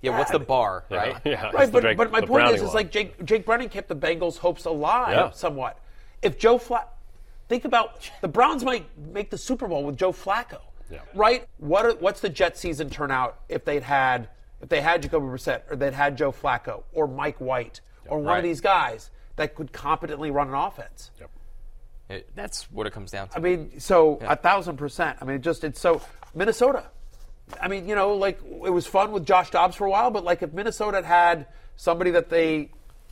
Yeah, what's the bar, Yeah. right? Yeah. it's Right, but, Jake- but my point Browning is, is like Jake Jake Browning kept the Bengals' hopes alive Yeah. somewhat. If Joe Flack, think about the Browns might make the Super Bowl with Joe Flacco, Yeah. right? What are, what's the Jet season turnout if they'd had if they had Jacoby Brissett or they'd had Joe Flacco or Mike White or one Right. of these guys that could competently run an offense? Yep. It- that's what it comes down to. I mean, so a thousand percent. I mean, it just it's so Minnesota. I mean, you know, like it was fun with Josh Dobbs for a while, but like if Minnesota had had somebody that they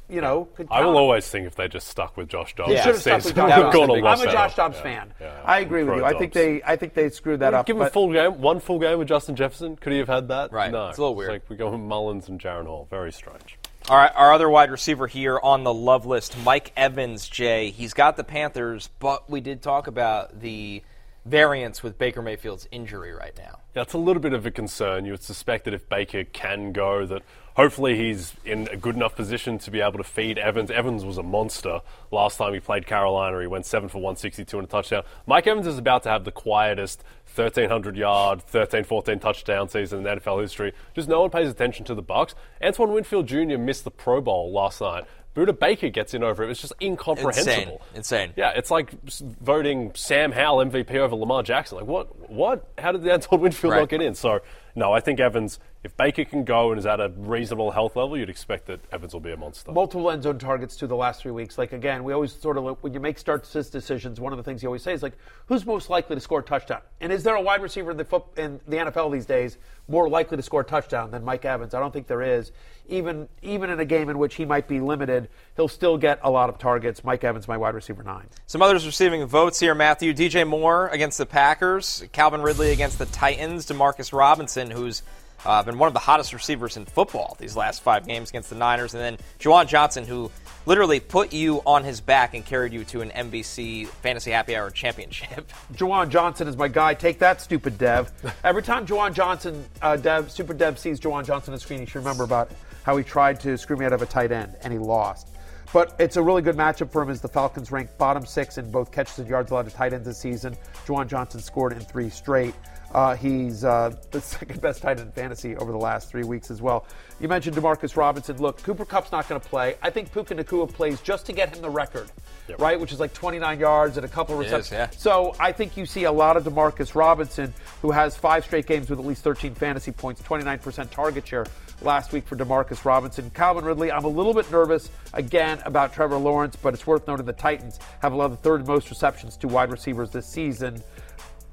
you know, could I will always think if they just stuck with Josh Dobbs. Yeah. should have stuck with Josh Dobbs. gone a lot I'm a. Josh Dobbs Yeah, fan. yeah. I agree with Pro you. I think they, I think they screwed that up. Give him a full game, one full game with Justin Jefferson. Could he have had that? Right. No. It's a little weird. like we go with Mullens and Jaren Hall. Very strange. All right, our other wide receiver here on the love list, Mike Evans, Jay. He's got the Panthers, but we did talk about the variance with Baker Mayfield's injury right now. That's a little bit of a concern. You would suspect that if Baker can go, that hopefully he's in a good enough position to be able to feed Evans. Evans was a monster last time he played Carolina. He went 7 for 162 and a touchdown. Mike Evans is about to have the quietest 1,300 yard, 13 14 touchdown season in NFL history. Just no one pays attention to the Bucks. Antoine Winfield Jr. missed the Pro Bowl last night. Budda Baker gets in over it. It's just incomprehensible. Insane. Insane. Yeah, it's like voting Sam Howell MVP over Lamar Jackson. Like, what? What? How did Antoine Winfield Right. not get in? So, no, I think Evans, if Baker can go and is at a reasonable health level, you'd expect that Evans will be a monster. multiple end zone targets to the last three weeks. Like again, we always sort of look, when you make start assist decisions. One of the things you always say is like, who's most likely to score a touchdown? And is there a wide receiver in the foot, in the NFL these days more likely to score a touchdown than Mike Evans? I don't think there is. Even even in a game in which he might be limited, he'll still get a lot of targets. Mike Evans, my wide receiver nine. Some others receiving votes here, Matthew. DJ Moore against the Packers, Calvin Ridley against the Titans, Demarcus Robinson, who's uh, been one of the hottest receivers in football these last five games against the Niners, and then Juwan Johnson, who literally put you on his back and carried you to an NBC Fantasy Happy Hour championship. Juwan Johnson is my guy. Take that, stupid Dev. Every time Juwan Johnson, uh, Dev, Super Dev sees Juwan Johnson on screen, he should remember about how he tried to screw me out of a tight end and he lost. But it's a really good matchup for him as the Falcons rank bottom six in both catches and yards allowed to tight ends this season. Juwan Johnson scored in three straight. Uh, he's uh, the second best tight end in fantasy over the last three weeks as well. You mentioned Demarcus Robinson. Look, Cooper Kupp's not going to play. I think Puka Nacua plays just to get him the record, right? Which is like 29 yards and a couple is, receptions. yeah. So I think you see a lot of Demarcus Robinson, who has five straight games with at least 13 fantasy points, 29% target share last week for Demarcus Robinson. Calvin Ridley, I'm a little bit nervous again about Trevor Lawrence, but it's worth noting the Titans have allowed the third most receptions to wide receivers this season.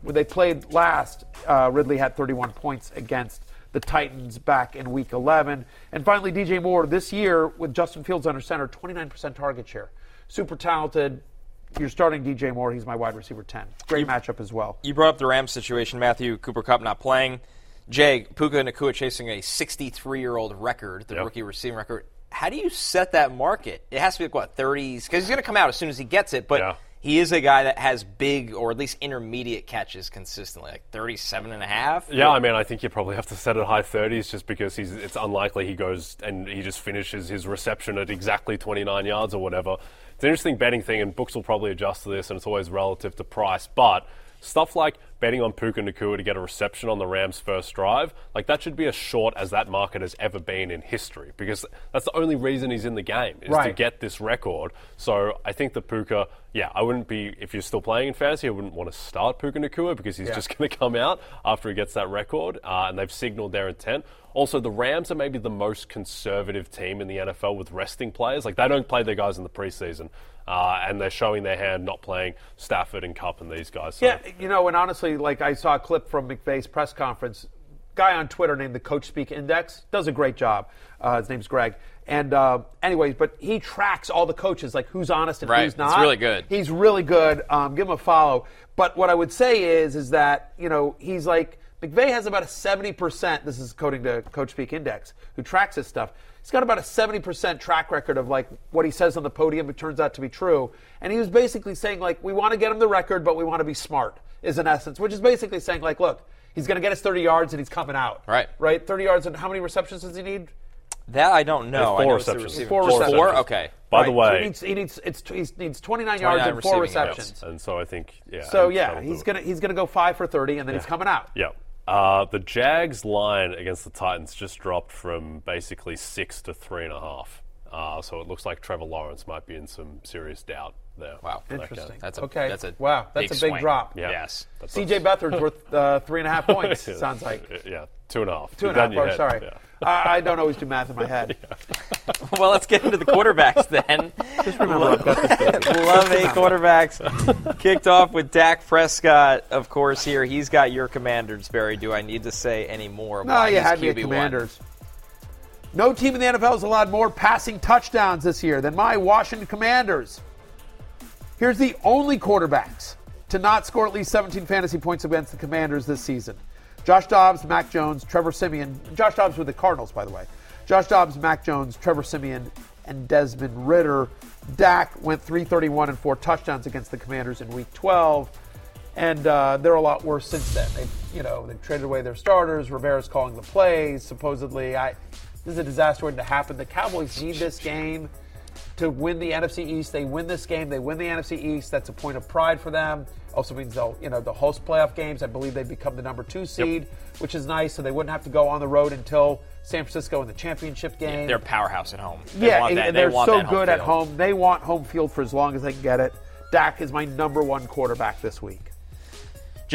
When they played last, uh, Ridley had 31 points against the Titans back in week 11. And finally, DJ Moore this year with Justin Fields under center, 29% target share. Super talented. You're starting DJ Moore. He's my wide receiver 10. Great matchup as well. You brought up the Rams situation, Matthew. Cooper Kupp not playing. Jay, Puka Nacua chasing a 63 year old record, the Yep. rookie receiving record. How do you set that market? It has to be like, what, 30s? Because he's going to come out as soon as he gets it, but Yeah. He is a guy that has big or at least intermediate catches consistently, like 37 and a half. Yeah, I mean, I think you probably have to set it high 30s just because he's, it's unlikely he goes and he just finishes his reception at exactly 29 yards or whatever. It's an interesting betting thing, and books will probably adjust to this, and it's always relative to price. But stuff like betting on Puka Nacua to get a reception on the Rams' first drive, like that should be as short as that market has ever been in history because that's the only reason he's in the game is to get this record. So I think the Puka, yeah, I wouldn't be, if you're still playing in fantasy, I wouldn't want to start Puka Nacua because he's Yeah. just going to come out after he gets that record, uh, and they've signaled their intent. Also, the Rams are maybe the most conservative team in the NFL with resting players. Like, they don't play their guys in the preseason, uh, and they're showing their hand not playing Stafford and Kupp and these guys. So. Yeah, you know, and honestly, like I saw a clip from McVay's press conference. Guy on Twitter named the Coach Speak Index does a great job. Uh, his name's Greg. And uh, anyways, but he tracks all the coaches, like who's honest and Right. who's It's not. really good. He's really good. Um, give him a follow. But what I would say is, is that you know he's like McVay has about a seventy percent. This is according to Coach Speak Index, who tracks this stuff. He's got about a seventy percent track record of like what he says on the podium. It turns out to be true, and he was basically saying like we want to get him the record, but we want to be smart. Is in essence, which is basically saying like, look, he's going to get us thirty yards and he's coming out. Right. Right. Thirty yards and how many receptions does he need? That I don't know. Four I know it's the receptions. receiver. Four receptions. Four? Okay. By the Right, so way, he needs, he needs it's he needs twenty nine yards and four receiving yards. receptions. and so I think, yeah. So and yeah, he's gonna he's gonna go five for thirty, and then he's coming out. Yeah. Uh, the Jags line against the Titans just dropped from basically six to three and a half. Uh, so it looks like Trevor Lawrence might be in some serious doubt there. Wow. for that. Interesting. That's a, Okay. that's a Wow, that's a big swing. drop. Yeah. Yes. That's C.J. Beathard's worth uh, three and a half points. Sounds like Yeah, two and a half. two and You're a done half. your Oh, sorry, Yeah. I, I don't always do math in my head. Well, let's get into the quarterbacks then. Just remember, I've got this. baby. Love A quarterbacks. Kicked off with Dak Prescott, of course, here. He's got your commanders, Berry. Do I need to say any more? No, you had me at QB1? Commanders. No team in the NFL has allowed more passing touchdowns this year than my Washington Commanders. Here's the only quarterbacks to not score at least 17 fantasy points against the Commanders this season. Josh Dobbs, Mac Jones, Trevor Siemian. Josh Dobbs with the Cardinals, by the way. Josh Dobbs, Mac Jones, Trevor Siemian, and Desmond Ridder. Dak went 331 and four touchdowns against the Commanders in Week 12, and uh, they're a lot worse since then. They, you know, they traded away their starters. Rivera's calling the plays. Supposedly, I this is a disaster waiting to happen. The Cowboys need this game to win the NFC East. They win this game. They win the NFC East. That's a point of pride for them. Also means they'll, you know, the host playoff games. I believe they become the number two seed, yep. which is nice. So they wouldn't have to go on the road until San Francisco in the championship game. Yeah, they're powerhouse at home. They yeah, and, and they're they so good at home. They want home field for as long as they can get it. Dak is my number one quarterback this week.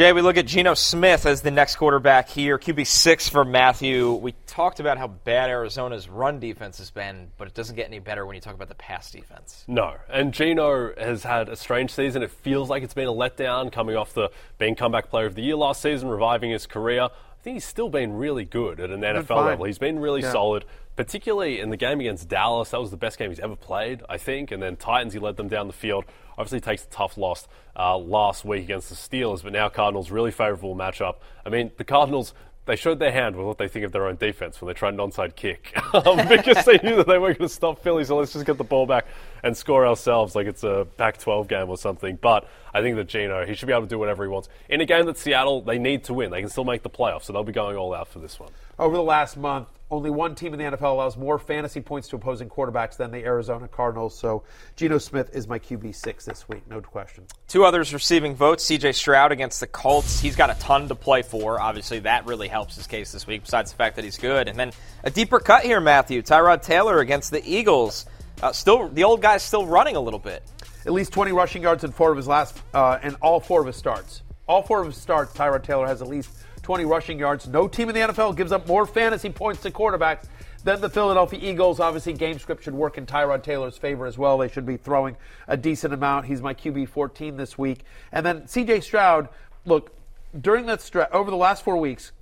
Jay, we look at Geno Smith as the next quarterback here, QB six for Matthew. We talked about how bad Arizona's run defense has been, but it doesn't get any better when you talk about the pass defense. No, and Geno has had a strange season. It feels like it's been a letdown, coming off the being comeback player of the year last season, reviving his career. I think he's still been really good at an NFL level. He's been really yeah. solid, particularly in the game against Dallas. That was the best game he's ever played, I think. And then Titans, he led them down the field. Obviously, takes a tough loss uh, last week against the Steelers, but now Cardinals really favourable matchup. I mean, the Cardinals they showed their hand with what they think of their own defense when they tried an onside kick um, because they knew that they weren't going to stop Philly. So let's just get the ball back and score ourselves like it's a Pac-12 game or something. But I think that Geno, he should be able to do whatever he wants in a game that Seattle they need to win. They can still make the playoffs, so they'll be going all out for this one. Over the last month, only one team in the NFL allows more fantasy points to opposing quarterbacks than the Arizona Cardinals. So Geno Smith is my QB six this week, no question. Two others receiving votes: C.J. Stroud against the Colts. He's got a ton to play for. Obviously, that really helps his case this week. Besides the fact that he's good, and then a deeper cut here, Matthew Tyrod Taylor against the Eagles. Uh, still, the old guy's still running a little bit. At least 20 rushing yards in four of his last, uh, and all four of his starts. All four of his starts, Tyrod Taylor has at least 20 rushing yards. No team in the NFL gives up more fantasy points to quarterbacks than the Philadelphia Eagles. Obviously, game script should work in Tyrod Taylor's favor as well. They should be throwing a decent amount. He's my QB 14 this week. And then CJ Stroud, look, during that stretch, over the last four weeks,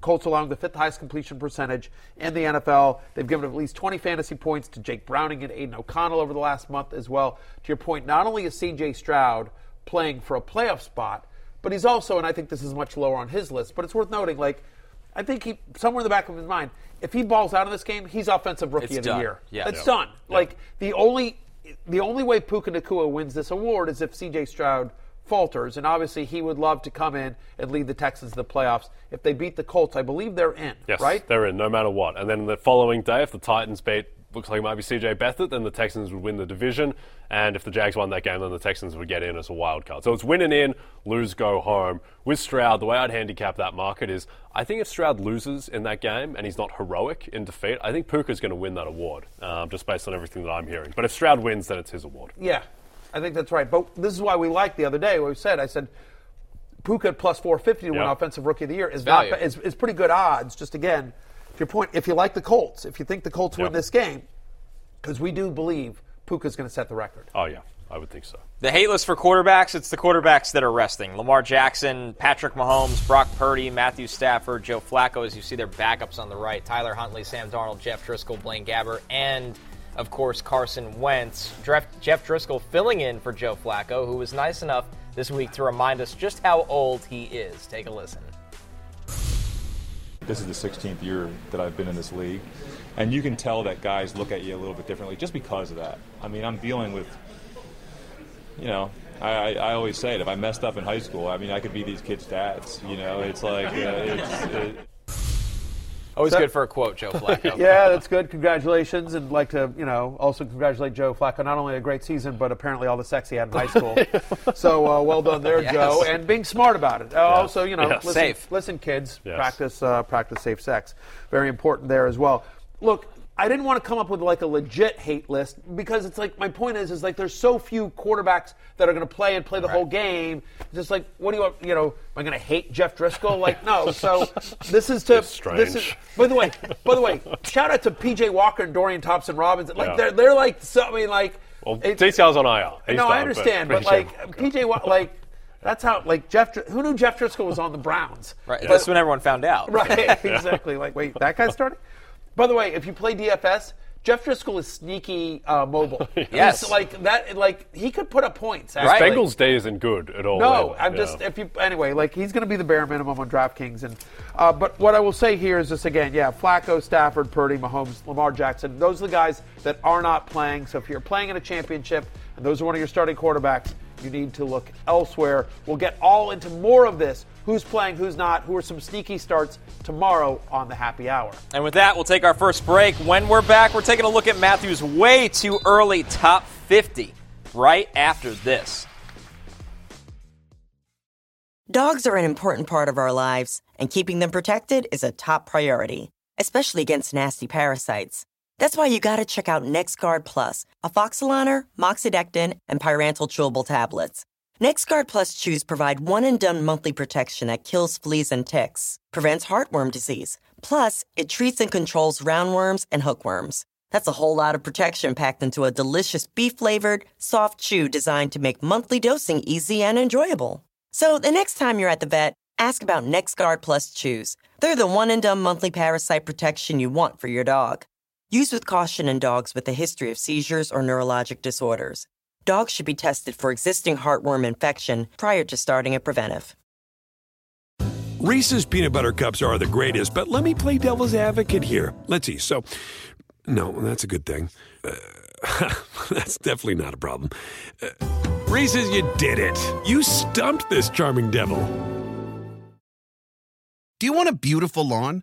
Colts allowing the fifth highest completion percentage in the NFL. They've given at least 20 fantasy points to Jake Browning and Aidan O'Connell over the last month as well. To your point, not only is CJ Stroud playing for a playoff spot, but he's also, and I think this is much lower on his list, but it's worth noting, like, I think he somewhere in the back of his mind, if he balls out of this game, he's offensive rookie it's of done. the year. Yeah, it's yeah. done. Like the only the only way Puka Nacua wins this award is if C.J. Stroud falters, and obviously he would love to come in and lead the Texans to the playoffs. If they beat the Colts, I believe they're in. Yes, right? They're in no matter what. And then the following day, if the Titans beat looks like it might be CJ Beathard, then the Texans would win the division. And if the Jags won that game, then the Texans would get in as a wild card. So it's win and in, lose, go home. With Stroud, the way I'd handicap that market is I think if Stroud loses in that game and he's not heroic in defeat, I think Puka's going to win that award, um, just based on everything that I'm hearing. But if Stroud wins, then it's his award. Yeah, I think that's right. But this is why we liked the other day. What we said, I said, Puka plus 450 to yep. win Offensive Rookie of the Year is, not, is, is pretty good odds. Just again, to your point, if you like the Colts, if you think the Colts yep. win this game, because we do believe Puka's going to set the record. Oh, yeah. I would think so. The hate list for quarterbacks, it's the quarterbacks that are resting. Lamar Jackson, Patrick Mahomes, Brock Purdy, Matthew Stafford, Joe Flacco, as you see their backups on the right. Tyler Huntley, Sam Darnold, Jeff Driskel, Blaine Gabbert, and, of course, Carson Wentz. Jeff Driskel filling in for Joe Flacco, who was nice enough this week to remind us just how old he is. Take a listen. This is the 16th year that I've been in this league, and you can tell that guys look at you a little bit differently just because of that. I mean, I'm dealing with, you know, I, I always say it. If I messed up in high school, I mean, I could be these kids' dads. You know, it's like uh, it's. It, Always so, good for a quote, Joe Flacco. yeah, that's good. Congratulations, and like to you know also congratulate Joe Flacco. Not only a great season, but apparently all the sex he had in high school. so uh, well done there, yes. Joe, and being smart about it. Uh, yes. Also, you know, yes. listen, safe. listen, kids, practice uh, practice safe sex. Very important there as well. Look, I didn't want to come up with like a legit hate list because it's like my point is is like there's so few quarterbacks that are going to play and play the right. whole game. It's just like what do you want? You know, am I going to hate Jeff Driskel? Like no. So this is to this is. By the way, by the way, shout out to PJ Walker and Dorian Thompson Robinson. Like yeah. they're they're like something I mean like. Well, DCL's on IR. He's no, done, I understand, but, but like PJ like. That's how, like Jeff. Who knew Jeff Driskel was on the Browns? Right. But, That's when everyone found out. Right. exactly. Like, wait, that guy's starting. By the way, if you play DFS, Jeff Driskel is sneaky uh, mobile. Yes. He's like that. Like he could put up points. Actually. Bengals day isn't good at all. No, either. I'm Yeah. just if you anyway. Like he's going to be the bare minimum on DraftKings, and uh, but what I will say here is this again. Yeah, Flacco, Stafford, Purdy, Mahomes, Lamar Jackson. Those are the guys that are not playing. So if you're playing in a championship and those are one of your starting quarterbacks, you need to look elsewhere. We'll get all into more of this. Who's playing? Who's not? Who are some sneaky starts tomorrow on the Happy Hour? And with that, we'll take our first break. When we're back, we're taking a look at Matthew's way too early top 50 right after this. Dogs are an important part of our lives, and keeping them protected is a top priority, especially against nasty parasites. That's why you gotta check out NexGuard Plus, a Afoxolaner, Moxidectin, and Pyrantel chewable tablets. NexGuard Plus chews provide one and done monthly protection that kills fleas and ticks, prevents heartworm disease. Plus, it treats and controls roundworms and hookworms. That's a whole lot of protection packed into a delicious beef flavored, soft chew designed to make monthly dosing easy and enjoyable. So the next time you're at the vet, ask about NexGuard Plus chews. They're the one and done monthly parasite protection you want for your dog. Use with caution in dogs with a history of seizures or neurologic disorders. Dogs should be tested for existing heartworm infection prior to starting a preventive. Reese's peanut butter cups are the greatest, but let me play devil's advocate here. Let's see. So, no, that's a good thing. Uh, that's definitely not a problem. Uh, Reese's, you did it. You stumped this charming devil. Do you want a beautiful lawn?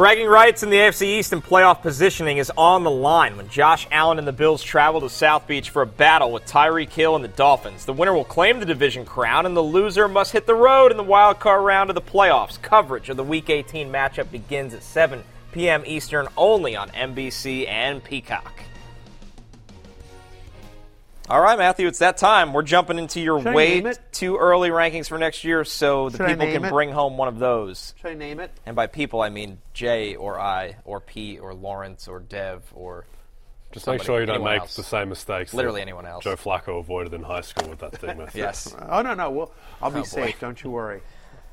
Bragging rights in the AFC East and playoff positioning is on the line when Josh Allen and the Bills travel to South Beach for a battle with Tyreek Hill and the Dolphins. The winner will claim the division crown, and the loser must hit the road in the wild card round of the playoffs. Coverage of the Week 18 matchup begins at 7 p.m. Eastern only on NBC and Peacock. All right, Matthew, it's that time. We're jumping into your Should way too early rankings for next year so the Should people can it? bring home one of those. Should I name it? And by people, I mean Jay or I or Pete or Lawrence or Dev or Just make sure you don't make else. the same mistakes. Literally that anyone else. Joe Flacco avoided in high school with that thing. Matthew. Yes. Oh no, no. Well, I'll be Oh, safe. Don't you worry.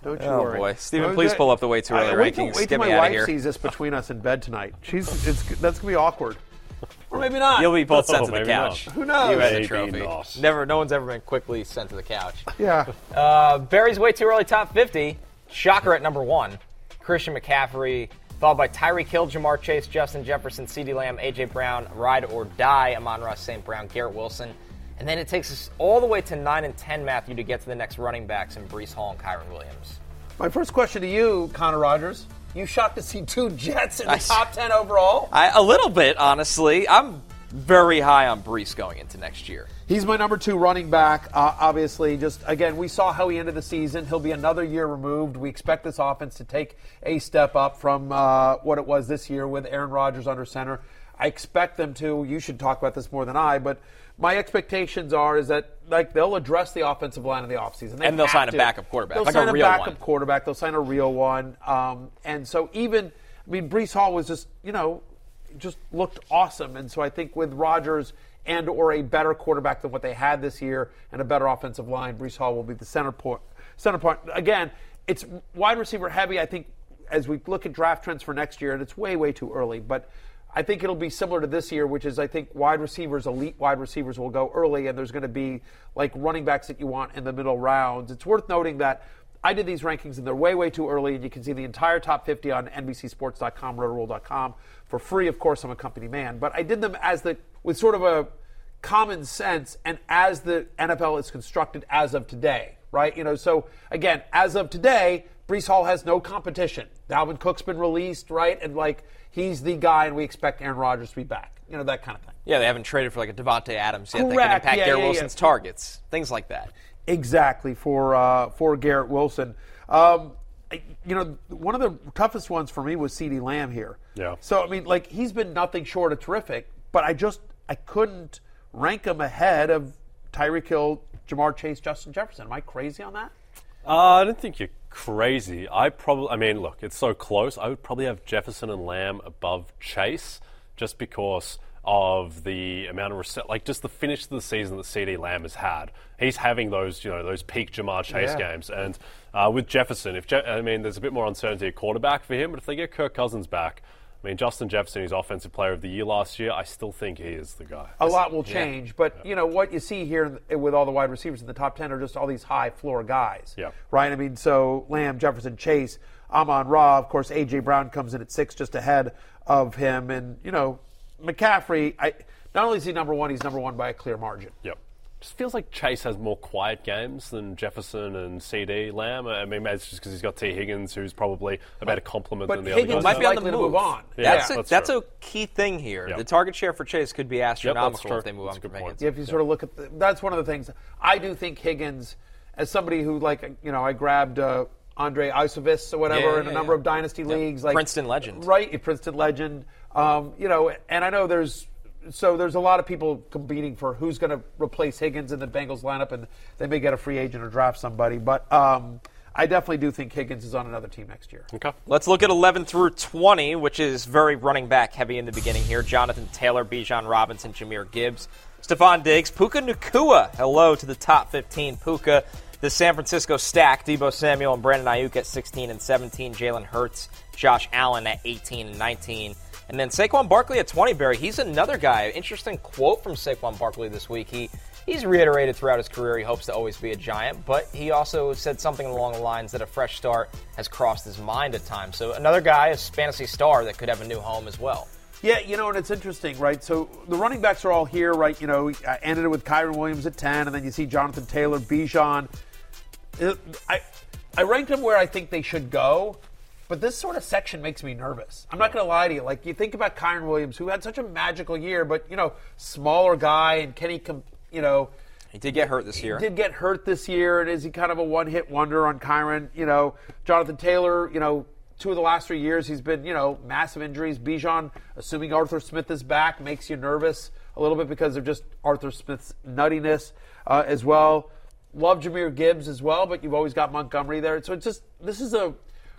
Don't you Oh, worry. boy. Stephen, please good. pull up the way too early I- wait till- rankings. Wait Get till me my outta wife here. sees this between us in bed tonight. She's it's that's gonna be awkward. Or maybe not. You'll be both sent to the maybe couch. not. Who knows? You had the Maybe trophy. not. Never. No one's ever been quickly sent to the couch. Yeah. Uh, Berry's way too early top 50. Shocker at number one. Christian McCaffrey, followed by Tyreek Hill, Ja'Marr Chase, Justin Jefferson, CeeDee Lamb, AJ Brown, Ride or Die, Amon Ross, St. Brown, Garrett Wilson. And then it takes us all the way to 9 and 10, Matthew, to get to the next running backs in Breece Hall and Kyren Williams. My first question to you, Connor Rogers. You shocked to see two Jets in the I- top ten overall? I, a little bit, honestly. I'm very high on Breece going into next year. He's my number two running back. Uh, obviously, just again, we saw how he ended the season. He'll be another year removed. We expect this offense to take a step up from uh, what it was this year with Aaron Rodgers under center. I expect them to. You should talk about this more than I, but my expectations are is that like they'll address the offensive line in the offseason. They And they'll sign a backup quarterback, They'll like a sign real backup one. quarterback. They'll sign a real one. Um, and so even, I mean, Breece Hall was just you know just looked awesome. And so I think with Rodgers and or a better quarterback than what they had this year and a better offensive line, Breece Hall will be the center point. Center point again. It's wide receiver heavy. I think as we look at draft trends for next year, and it's way way too early, but. I think it'll be similar to this year, which is I think wide receivers, elite wide receivers, will go early, and there's going to be like running backs that you want in the middle rounds. It's worth noting that I did these rankings and they're way, way too early. And you can see the entire top 50 on NBCSports.com, Rotoworld.com for free. Of course, I'm a company man, but I did them as the with sort of a common sense and as the NFL is constructed as of today, right? You know, so again, as of today, Breece Hall has no competition. Dalvin Cook's been released, right? And like he's the guy, and we expect Aaron Rodgers to be back. You know, that kind of thing. Yeah, they haven't traded for like a Davante Adams yet that Correct. can impact Yeah, Garrett yeah, yeah. Wilson's targets, things like that. Exactly for uh, for Garrett Wilson. Um, you know, one of the toughest ones for me was CeeDee Lamb here. Yeah. So I mean, like he's been nothing short of terrific, but I just I couldn't rank him ahead of Tyreek Hill, Ja'Marr Chase, Justin Jefferson. Am I crazy on that? Uh, I don't think you're crazy. I probably, I mean, look, it's so close. I would probably have Jefferson and Lamb above Chase just because of the amount of rece- like just the finish of the season that CeeDee Lamb has had. He's having those, you know, those peak Ja'Marr Chase Yeah. games, and uh, with Jefferson, if Je- I mean, there's a bit more uncertainty at quarterback for him, but if they get Kirk Cousins back. I mean, Justin Jefferson, he's offensive player of the year last year. I still think he is the guy. A lot will change, but you know what you see here with all the wide receivers in the top ten are just all these high floor guys. Yeah. Right. I mean, so Lamb, Jefferson, Chase, Amon Ra, of course, AJ Brown comes in at six, just ahead of him, and you know, McCaffrey. I not only is he number one, he's number one by a clear margin. Yep. Just feels like Chase has more quiet games than Jefferson and CeeDee Lamb. I mean, maybe it's just because he's got Tee Higgins, who's probably a better compliment But than the Higgins other guys. might be on the to move. move on. Yeah, that's a, that's that's, a key thing here. Yep. The target share for Chase could be astronomical true. if they move That's on a good from point. Higgins. Yeah, if you sort of look at the, that's one of the things I do think Higgins, as somebody who like you know I grabbed uh, Andrei Iosivas or whatever Yeah, in a yeah, number yeah. of dynasty leagues, like Princeton legend. right? Princeton legend, um, you know, and I know there's. So there's a lot of people competing for who's going to replace Higgins in the Bengals lineup, and they may get a free agent or draft somebody. But um, I definitely do think Higgins is on another team next year. Okay. Let's look at 11 through 20, which is very running back heavy in the beginning here. Jonathan Taylor, Bijan Robinson, Jahmyr Gibbs, Stefon Diggs, Puka Nacua. Hello to the top 15. Puka, the San Francisco stack, Deebo Samuel and Brandon Aiyuk at 16 and 17, Jalen Hurts, Josh Allen at 18 and 19. And then Saquon Barkley at 20, Berry. He's another guy. Interesting quote from Saquon Barkley this week. He he's reiterated throughout his career he hopes to always be a giant, but he also said something along the lines that a fresh start has crossed his mind at times. So another guy, a fantasy star that could have a new home as well. Yeah, you know, and it's interesting, right? So the running backs are all here, right? You know, I ended it with Kyren Williams at 10, and then you see Jonathan Taylor, Bijan. Uh, I, I ranked them where I think they should go, but this sort of section makes me nervous. I'm not going to lie to you. Like, you think about Kyren Williams, who had such a magical year, but, you know, smaller guy, and can he, com- you know, He did get hurt this year. did get hurt this year, and is he kind of a one-hit wonder on Kyren? You know, Jonathan Taylor. You know, two of the last three years he's been you know massive injuries. Bijan, assuming Arthur Smith is back, makes you nervous a little bit because of just Arthur Smith's nuttiness uh, as well. Love Jahmyr Gibbs as well, but you've always got Montgomery there. So it's just this is a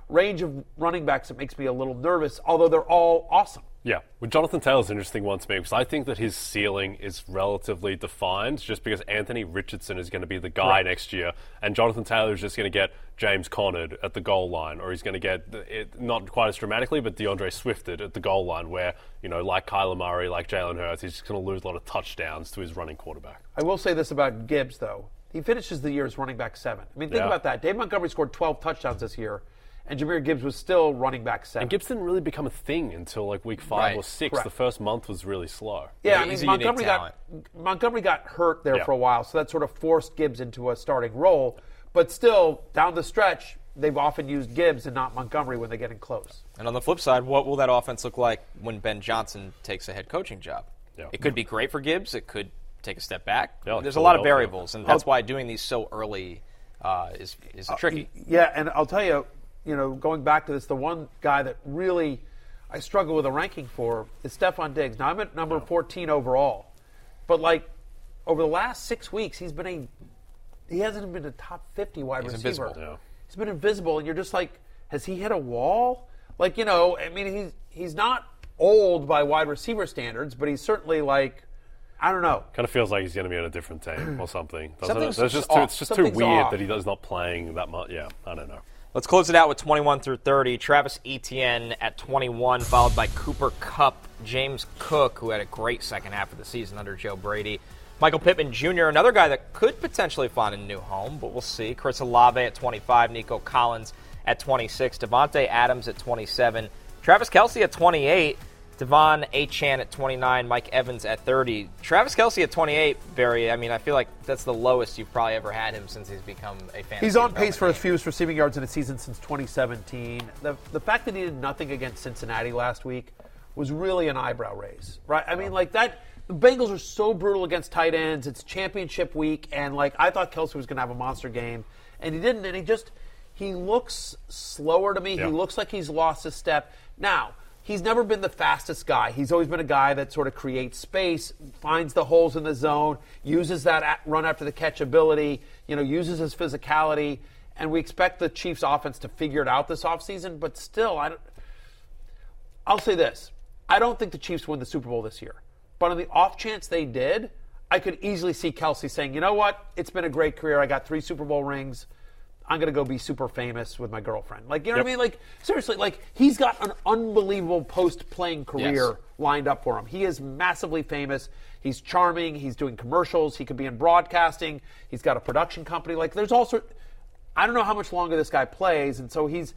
range of running backs that makes me a little nervous. Although they're all awesome. Yeah, well, Jonathan Taylor's an interesting one to me because I think that his ceiling is relatively defined just because Anthony Richardson is going to be the guy next year, and Jonathan Taylor is just going to get James Conner at the goal line, or he's going to get it, not quite as dramatically, but D'Andre Swifted at the goal line, where you know, like Kyler Murray, like Jalen Hurts, he's just going to lose a lot of touchdowns to his running quarterback. I will say this about Gibbs, though. He finishes the year as running back seven. I mean, think Yeah. about that. Dave Montgomery scored 12 touchdowns this year, and Jahmyr Gibbs was still running back seven. And Gibbs didn't really become a thing until like week five Right. or six. Correct. The first month was really slow. yeah, I he's mean, a Montgomery got talent. Montgomery got hurt there Yeah. for a while, so that sort of forced Gibbs into a starting role. But still, down the stretch, they've often used Gibbs and not Montgomery when they get in close. And on the flip side, what will that offense look like when Ben Johnson takes a head coaching job? Yeah. It could be great for Gibbs. It could take a step back. Yeah, like There's a lot of variables, and that's why doing these so early uh, is is tricky. Yeah, and I'll tell you, you know, going back to this, the one guy that really I struggle with a ranking for is Stefon Diggs. Now I'm at number 14 overall, but like over the last six weeks, he's been a he hasn't been a top 50 wide He's receiver. invisible. Yeah. He's been invisible, and you're just like, has he hit a wall? Like you know, I mean, he's he's not old by wide receiver standards, but he's certainly like, I don't know. Kind of feels like he's going to be on a different team or something. Doesn't it? That's just too, it's just too weird off. that he does not playing that much. Yeah, I don't know. Let's close it out with 21 through 30. Travis Etienne at 21, followed by Cooper Kupp, James Cook, who had a great second half of the season under Joe Brady. Michael Pittman Jr., another guy that could potentially find a new home, but we'll see. Chris Olave at 25, Nico Collins at 26, Davante Adams at 27, Travis Kelce at 28, De'Von Achane at 29, Mike Evans at 30. Travis Kelce at 28, Berry, I mean, I feel like that's the lowest you've probably ever had him since he's become a fan. He's on pace for his fewest receiving yards in a season since 2017. The, the fact that he did nothing against Cincinnati last week was really an eyebrow raise, right? I mean, like that. The Bengals are so brutal against tight ends. It's championship week, and like I thought Kelce was going to have a monster game, and he didn't. And he just he looks slower to me. Yeah. He looks like he's lost his step. Now, he's never been the fastest guy. He's always been a guy that sort of creates space, finds the holes in the zone, uses that at- run after the catch ability, you know, uses his physicality. And we expect the Chiefs offense to figure it out this offseason, but still, I don't, I'll say this. I don't think the Chiefs win the Super Bowl this year. But on the off chance they did, I could easily see Kelce saying, you know what? It's been a great career. I got three Super Bowl rings. I'm going to go be super famous with my girlfriend. Like, you know what I mean? Like, seriously, like, he's got an unbelievable post playing career Yes. lined up for him. He is massively famous. He's charming. He's doing commercials. He could be in broadcasting. He's got a production company. Like, there's also, I don't know how much longer this guy plays. And so he's,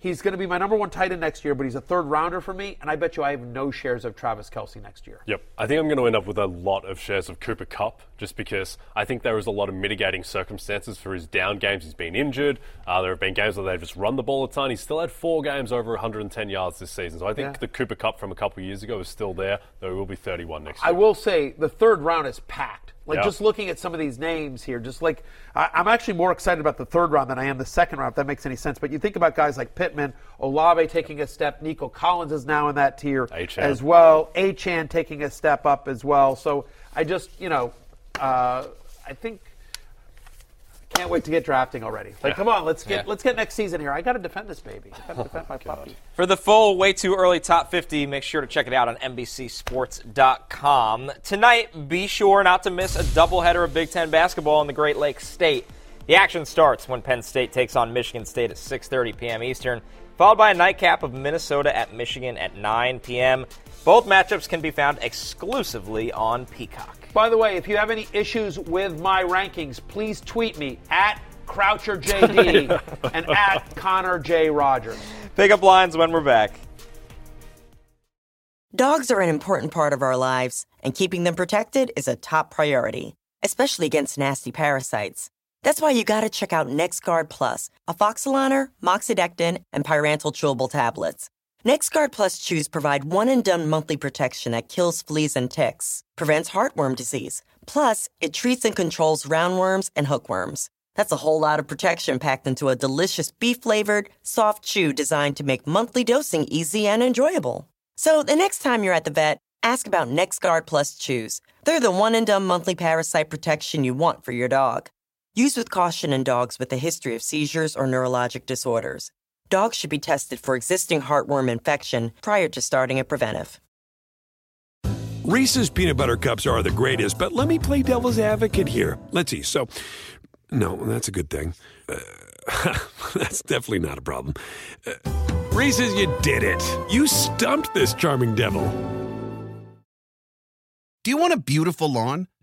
He's going to be my number one tight end next year, but he's a third rounder for me, and I bet you I have no shares of Travis Kelce next year. Yep. I think I'm going to end up with a lot of shares of Cooper Kupp just because I think there is a lot of mitigating circumstances for his down games. He's been injured. Uh, there have been games where they've just run the ball a ton. He's still had four games over 110 yards this season. So I think Yeah. the Cooper Kupp from a couple of years ago is still there, though he will be 31 next year. I will say the third round is packed. Like Yeah. just looking at some of these names here, just like I, I'm actually more excited about the third round than I am the second round. If that makes any sense. But you think about guys like Pittman, Olave taking a step, Nico Collins is now in that tier Achane. as well. Achane taking a step up as well. So I just you know uh, I think. Can't wait to get drafting already. Like, come on, let's get Yeah. let's get next season here. I got to defend this baby. I got to defend my oh, puppy. For the full way too early top 50, make sure to check it out on NBCSports.com. Tonight, be sure not to miss a doubleheader of Big Ten basketball in the Great Lakes State. The action starts when Penn State takes on Michigan State at 6:30 p.m. Eastern, followed by a nightcap of Minnesota at Michigan at 9 p.m. Both matchups can be found exclusively on Peacock. By the way, if you have any issues with my rankings, please tweet me at CroucherJD and at Connor J. Rogers. Pick up lines when we're back. Dogs are an important part of our lives, and keeping them protected is a top priority, especially against nasty parasites. That's why you gotta check out NexGuard Plus, Afoxolaner, Moxidectin, and Pyrantel chewable tablets. NexGuard Plus chews provide one and done monthly protection that kills fleas and ticks, prevents heartworm disease. Plus, it treats and controls roundworms and hookworms. That's a whole lot of protection packed into a delicious beef flavored, soft chew designed to make monthly dosing easy and enjoyable. So the next time you're at the vet, ask about NexGuard Plus Chews. They're the one and done monthly parasite protection you want for your dog. Use with caution in dogs with a history of seizures or neurologic disorders. Dogs should be tested for existing heartworm infection prior to starting a preventive. Reese's peanut butter cups are the greatest, but let me play devil's advocate here. Let's see. So, no, that's a good thing. Uh, that's definitely not a problem. Uh, Reese's, you did it. You stumped this charming devil. Do you want a beautiful lawn?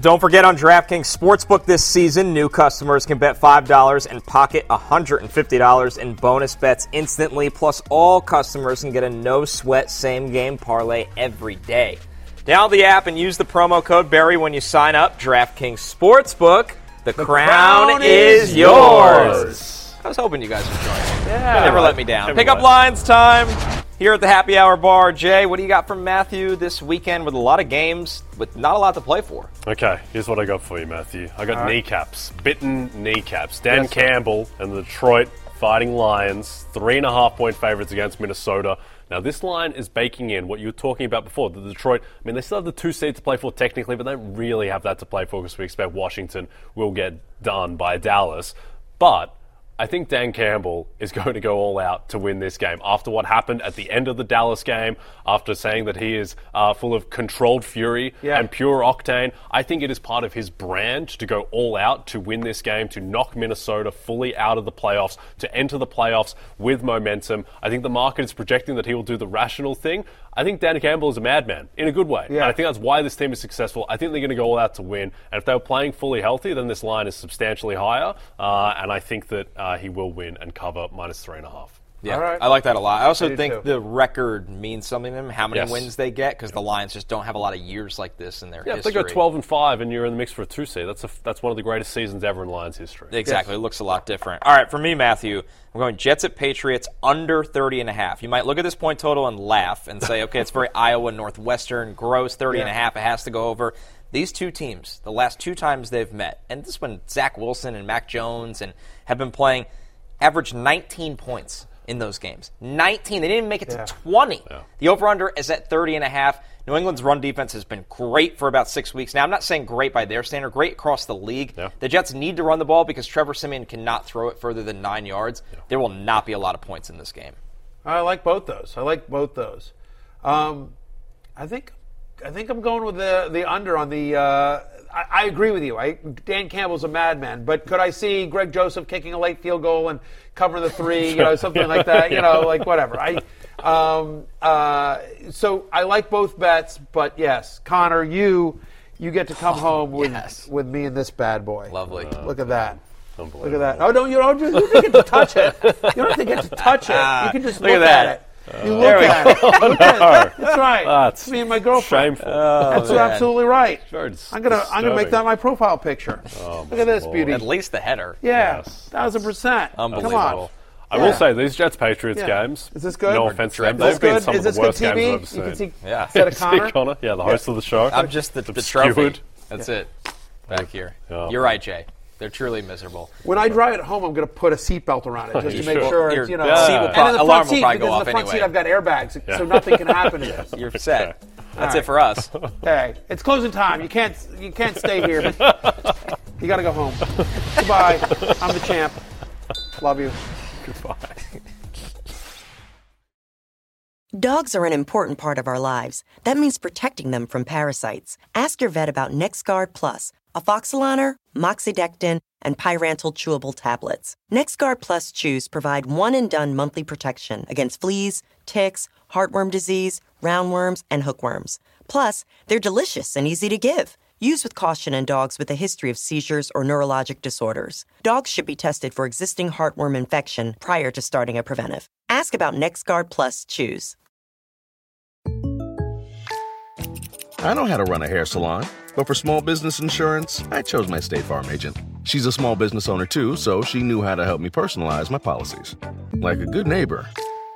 Don't forget on DraftKings Sportsbook this season, new customers can bet $5 and pocket $150 in bonus bets instantly. Plus, all customers can get a no sweat same game parlay every day. Download the app and use the promo code Barry when you sign up. DraftKings Sportsbook, the, crown, crown is is yours. I was hoping you guys would join me. Yeah. Never let me down. Everyone. Pick up lines time here at the Happy Hour Bar. Jay, what do you got from Matthew this weekend with a lot of games with not a lot to play for? Okay, here's what I got for you, Matthew. I got kneecaps, bitten kneecaps. Dan Yes, sir. Campbell and the Detroit Fighting Lions, three and a half point favorites against Minnesota. Now, this line is baking in what you were talking about before. The Detroit, I mean, they still have the two seed to play for technically, but they don't really have that to play for because we expect Washington will get done by Dallas. But I think Dan Campbell is going to go all out to win this game. After what happened at the end of the Dallas game, after saying that he is uh, full of controlled fury Yeah. and pure octane, I think it is part of his brand to go all out to win this game, to knock Minnesota fully out of the playoffs, to enter the playoffs with momentum. I think the market is projecting that he will do the rational thing. I think Dan Campbell is a madman in a good way. Yeah. And I think that's why this team is successful. I think they're going to go all out to win. And if they were playing fully healthy, then this line is substantially higher. Uh, and I think that uh, Uh, he will win and cover minus three and a half. Yeah, All right. I like that a lot. I also I think too. the record means something to them, how many Yes. wins they get, because the Lions just don't have a lot of years like this in their history. Yeah, if history. they go 12 and 5 and you're in the mix for a two seed, that's, a, that's one of the greatest seasons ever in Lions history. Exactly. It looks a lot different. All right, for me, Matthew, I'm going Jets at Patriots under 30 and a half. You might look at this point total and laugh and say, okay, it's very Iowa Northwestern, gross, 30 and a half. It has to go over. These two teams, the last two times they've met, and this one, Zach Wilson and Mac Jones and have been playing, average 19 points in those games. 19. They didn't even make it Yeah. to 20. The over-under is at 30 and a half. New England's run defense has been great for about six weeks now. I'm not saying great by their standard, great across the league. Yeah. The Jets need to run the ball because Trevor Siemian cannot throw it further than nine yards. There will not be a lot of points in this game. I like both those. I like both those. Um, I think I think I'm going with the the under on the. Uh, I, I agree with you. I, Dan Campbell's a madman, but could I see Greg Joseph kicking a late field goal and covering the three? You know, something like that. You know, like whatever. I. Um, uh, so I like both bets, but yes, Connor, you you get to come home with yes. with me and this bad boy. Lovely. Look at that. Look at that. Oh no, you don't, you don't get to touch it. You don't have to get to touch it. You can just Look look, at that. it. You uh, look at it. Look at it. That's right. That's me and my girlfriend. Shameful. Oh, That's man. absolutely right. Sure, it's I'm gonna I'm gonna make that my profile picture. Oh, look at this Lord. beauty. At least the header. Yeah, Yes. thousand percent. Come on. Unbelievable. I Yeah. will say these Jets Patriots Yeah. games. Is this good? No offense to them, they've been some Is of the good worst games TV? I've ever You seen. can see Yeah. instead of Connor. Connor, yeah, the host of the show. I'm just the, the trophy. Obscured. That's it. Back here. Yeah. You're right, Jay. They're truly miserable. When I drive it home, I'm going to put a seatbelt around it just to make should. sure it's you know. seat will and pro- in the alarm front will seat probably go because in off the front anyway. seat I've got airbags, so nothing can happen to this. You're set. That's right. it for us. Hey, it's closing time. You can't you can't stay here. you got to go home. Goodbye. I'm the champ. Love you. Goodbye. Dogs are an important part of our lives. That means protecting them from parasites. Ask your vet about NexGuard Plus, Afoxolaner, Moxidectin, and Pyrantel chewable tablets. NexGuard Plus chews provide one and done monthly protection against fleas, ticks, heartworm disease, roundworms, and hookworms. Plus, they're delicious and easy to give. Use with caution in dogs with a history of seizures or neurologic disorders. Dogs should be tested for existing heartworm infection prior to starting a preventive. Ask about NexGuard Plus chews. I know how to run a hair salon, but for small business insurance, I chose my State Farm agent. She's a small business owner too, so she knew how to help me personalize my policies. Like a good neighbor,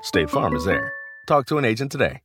State Farm is there. Talk to an agent today.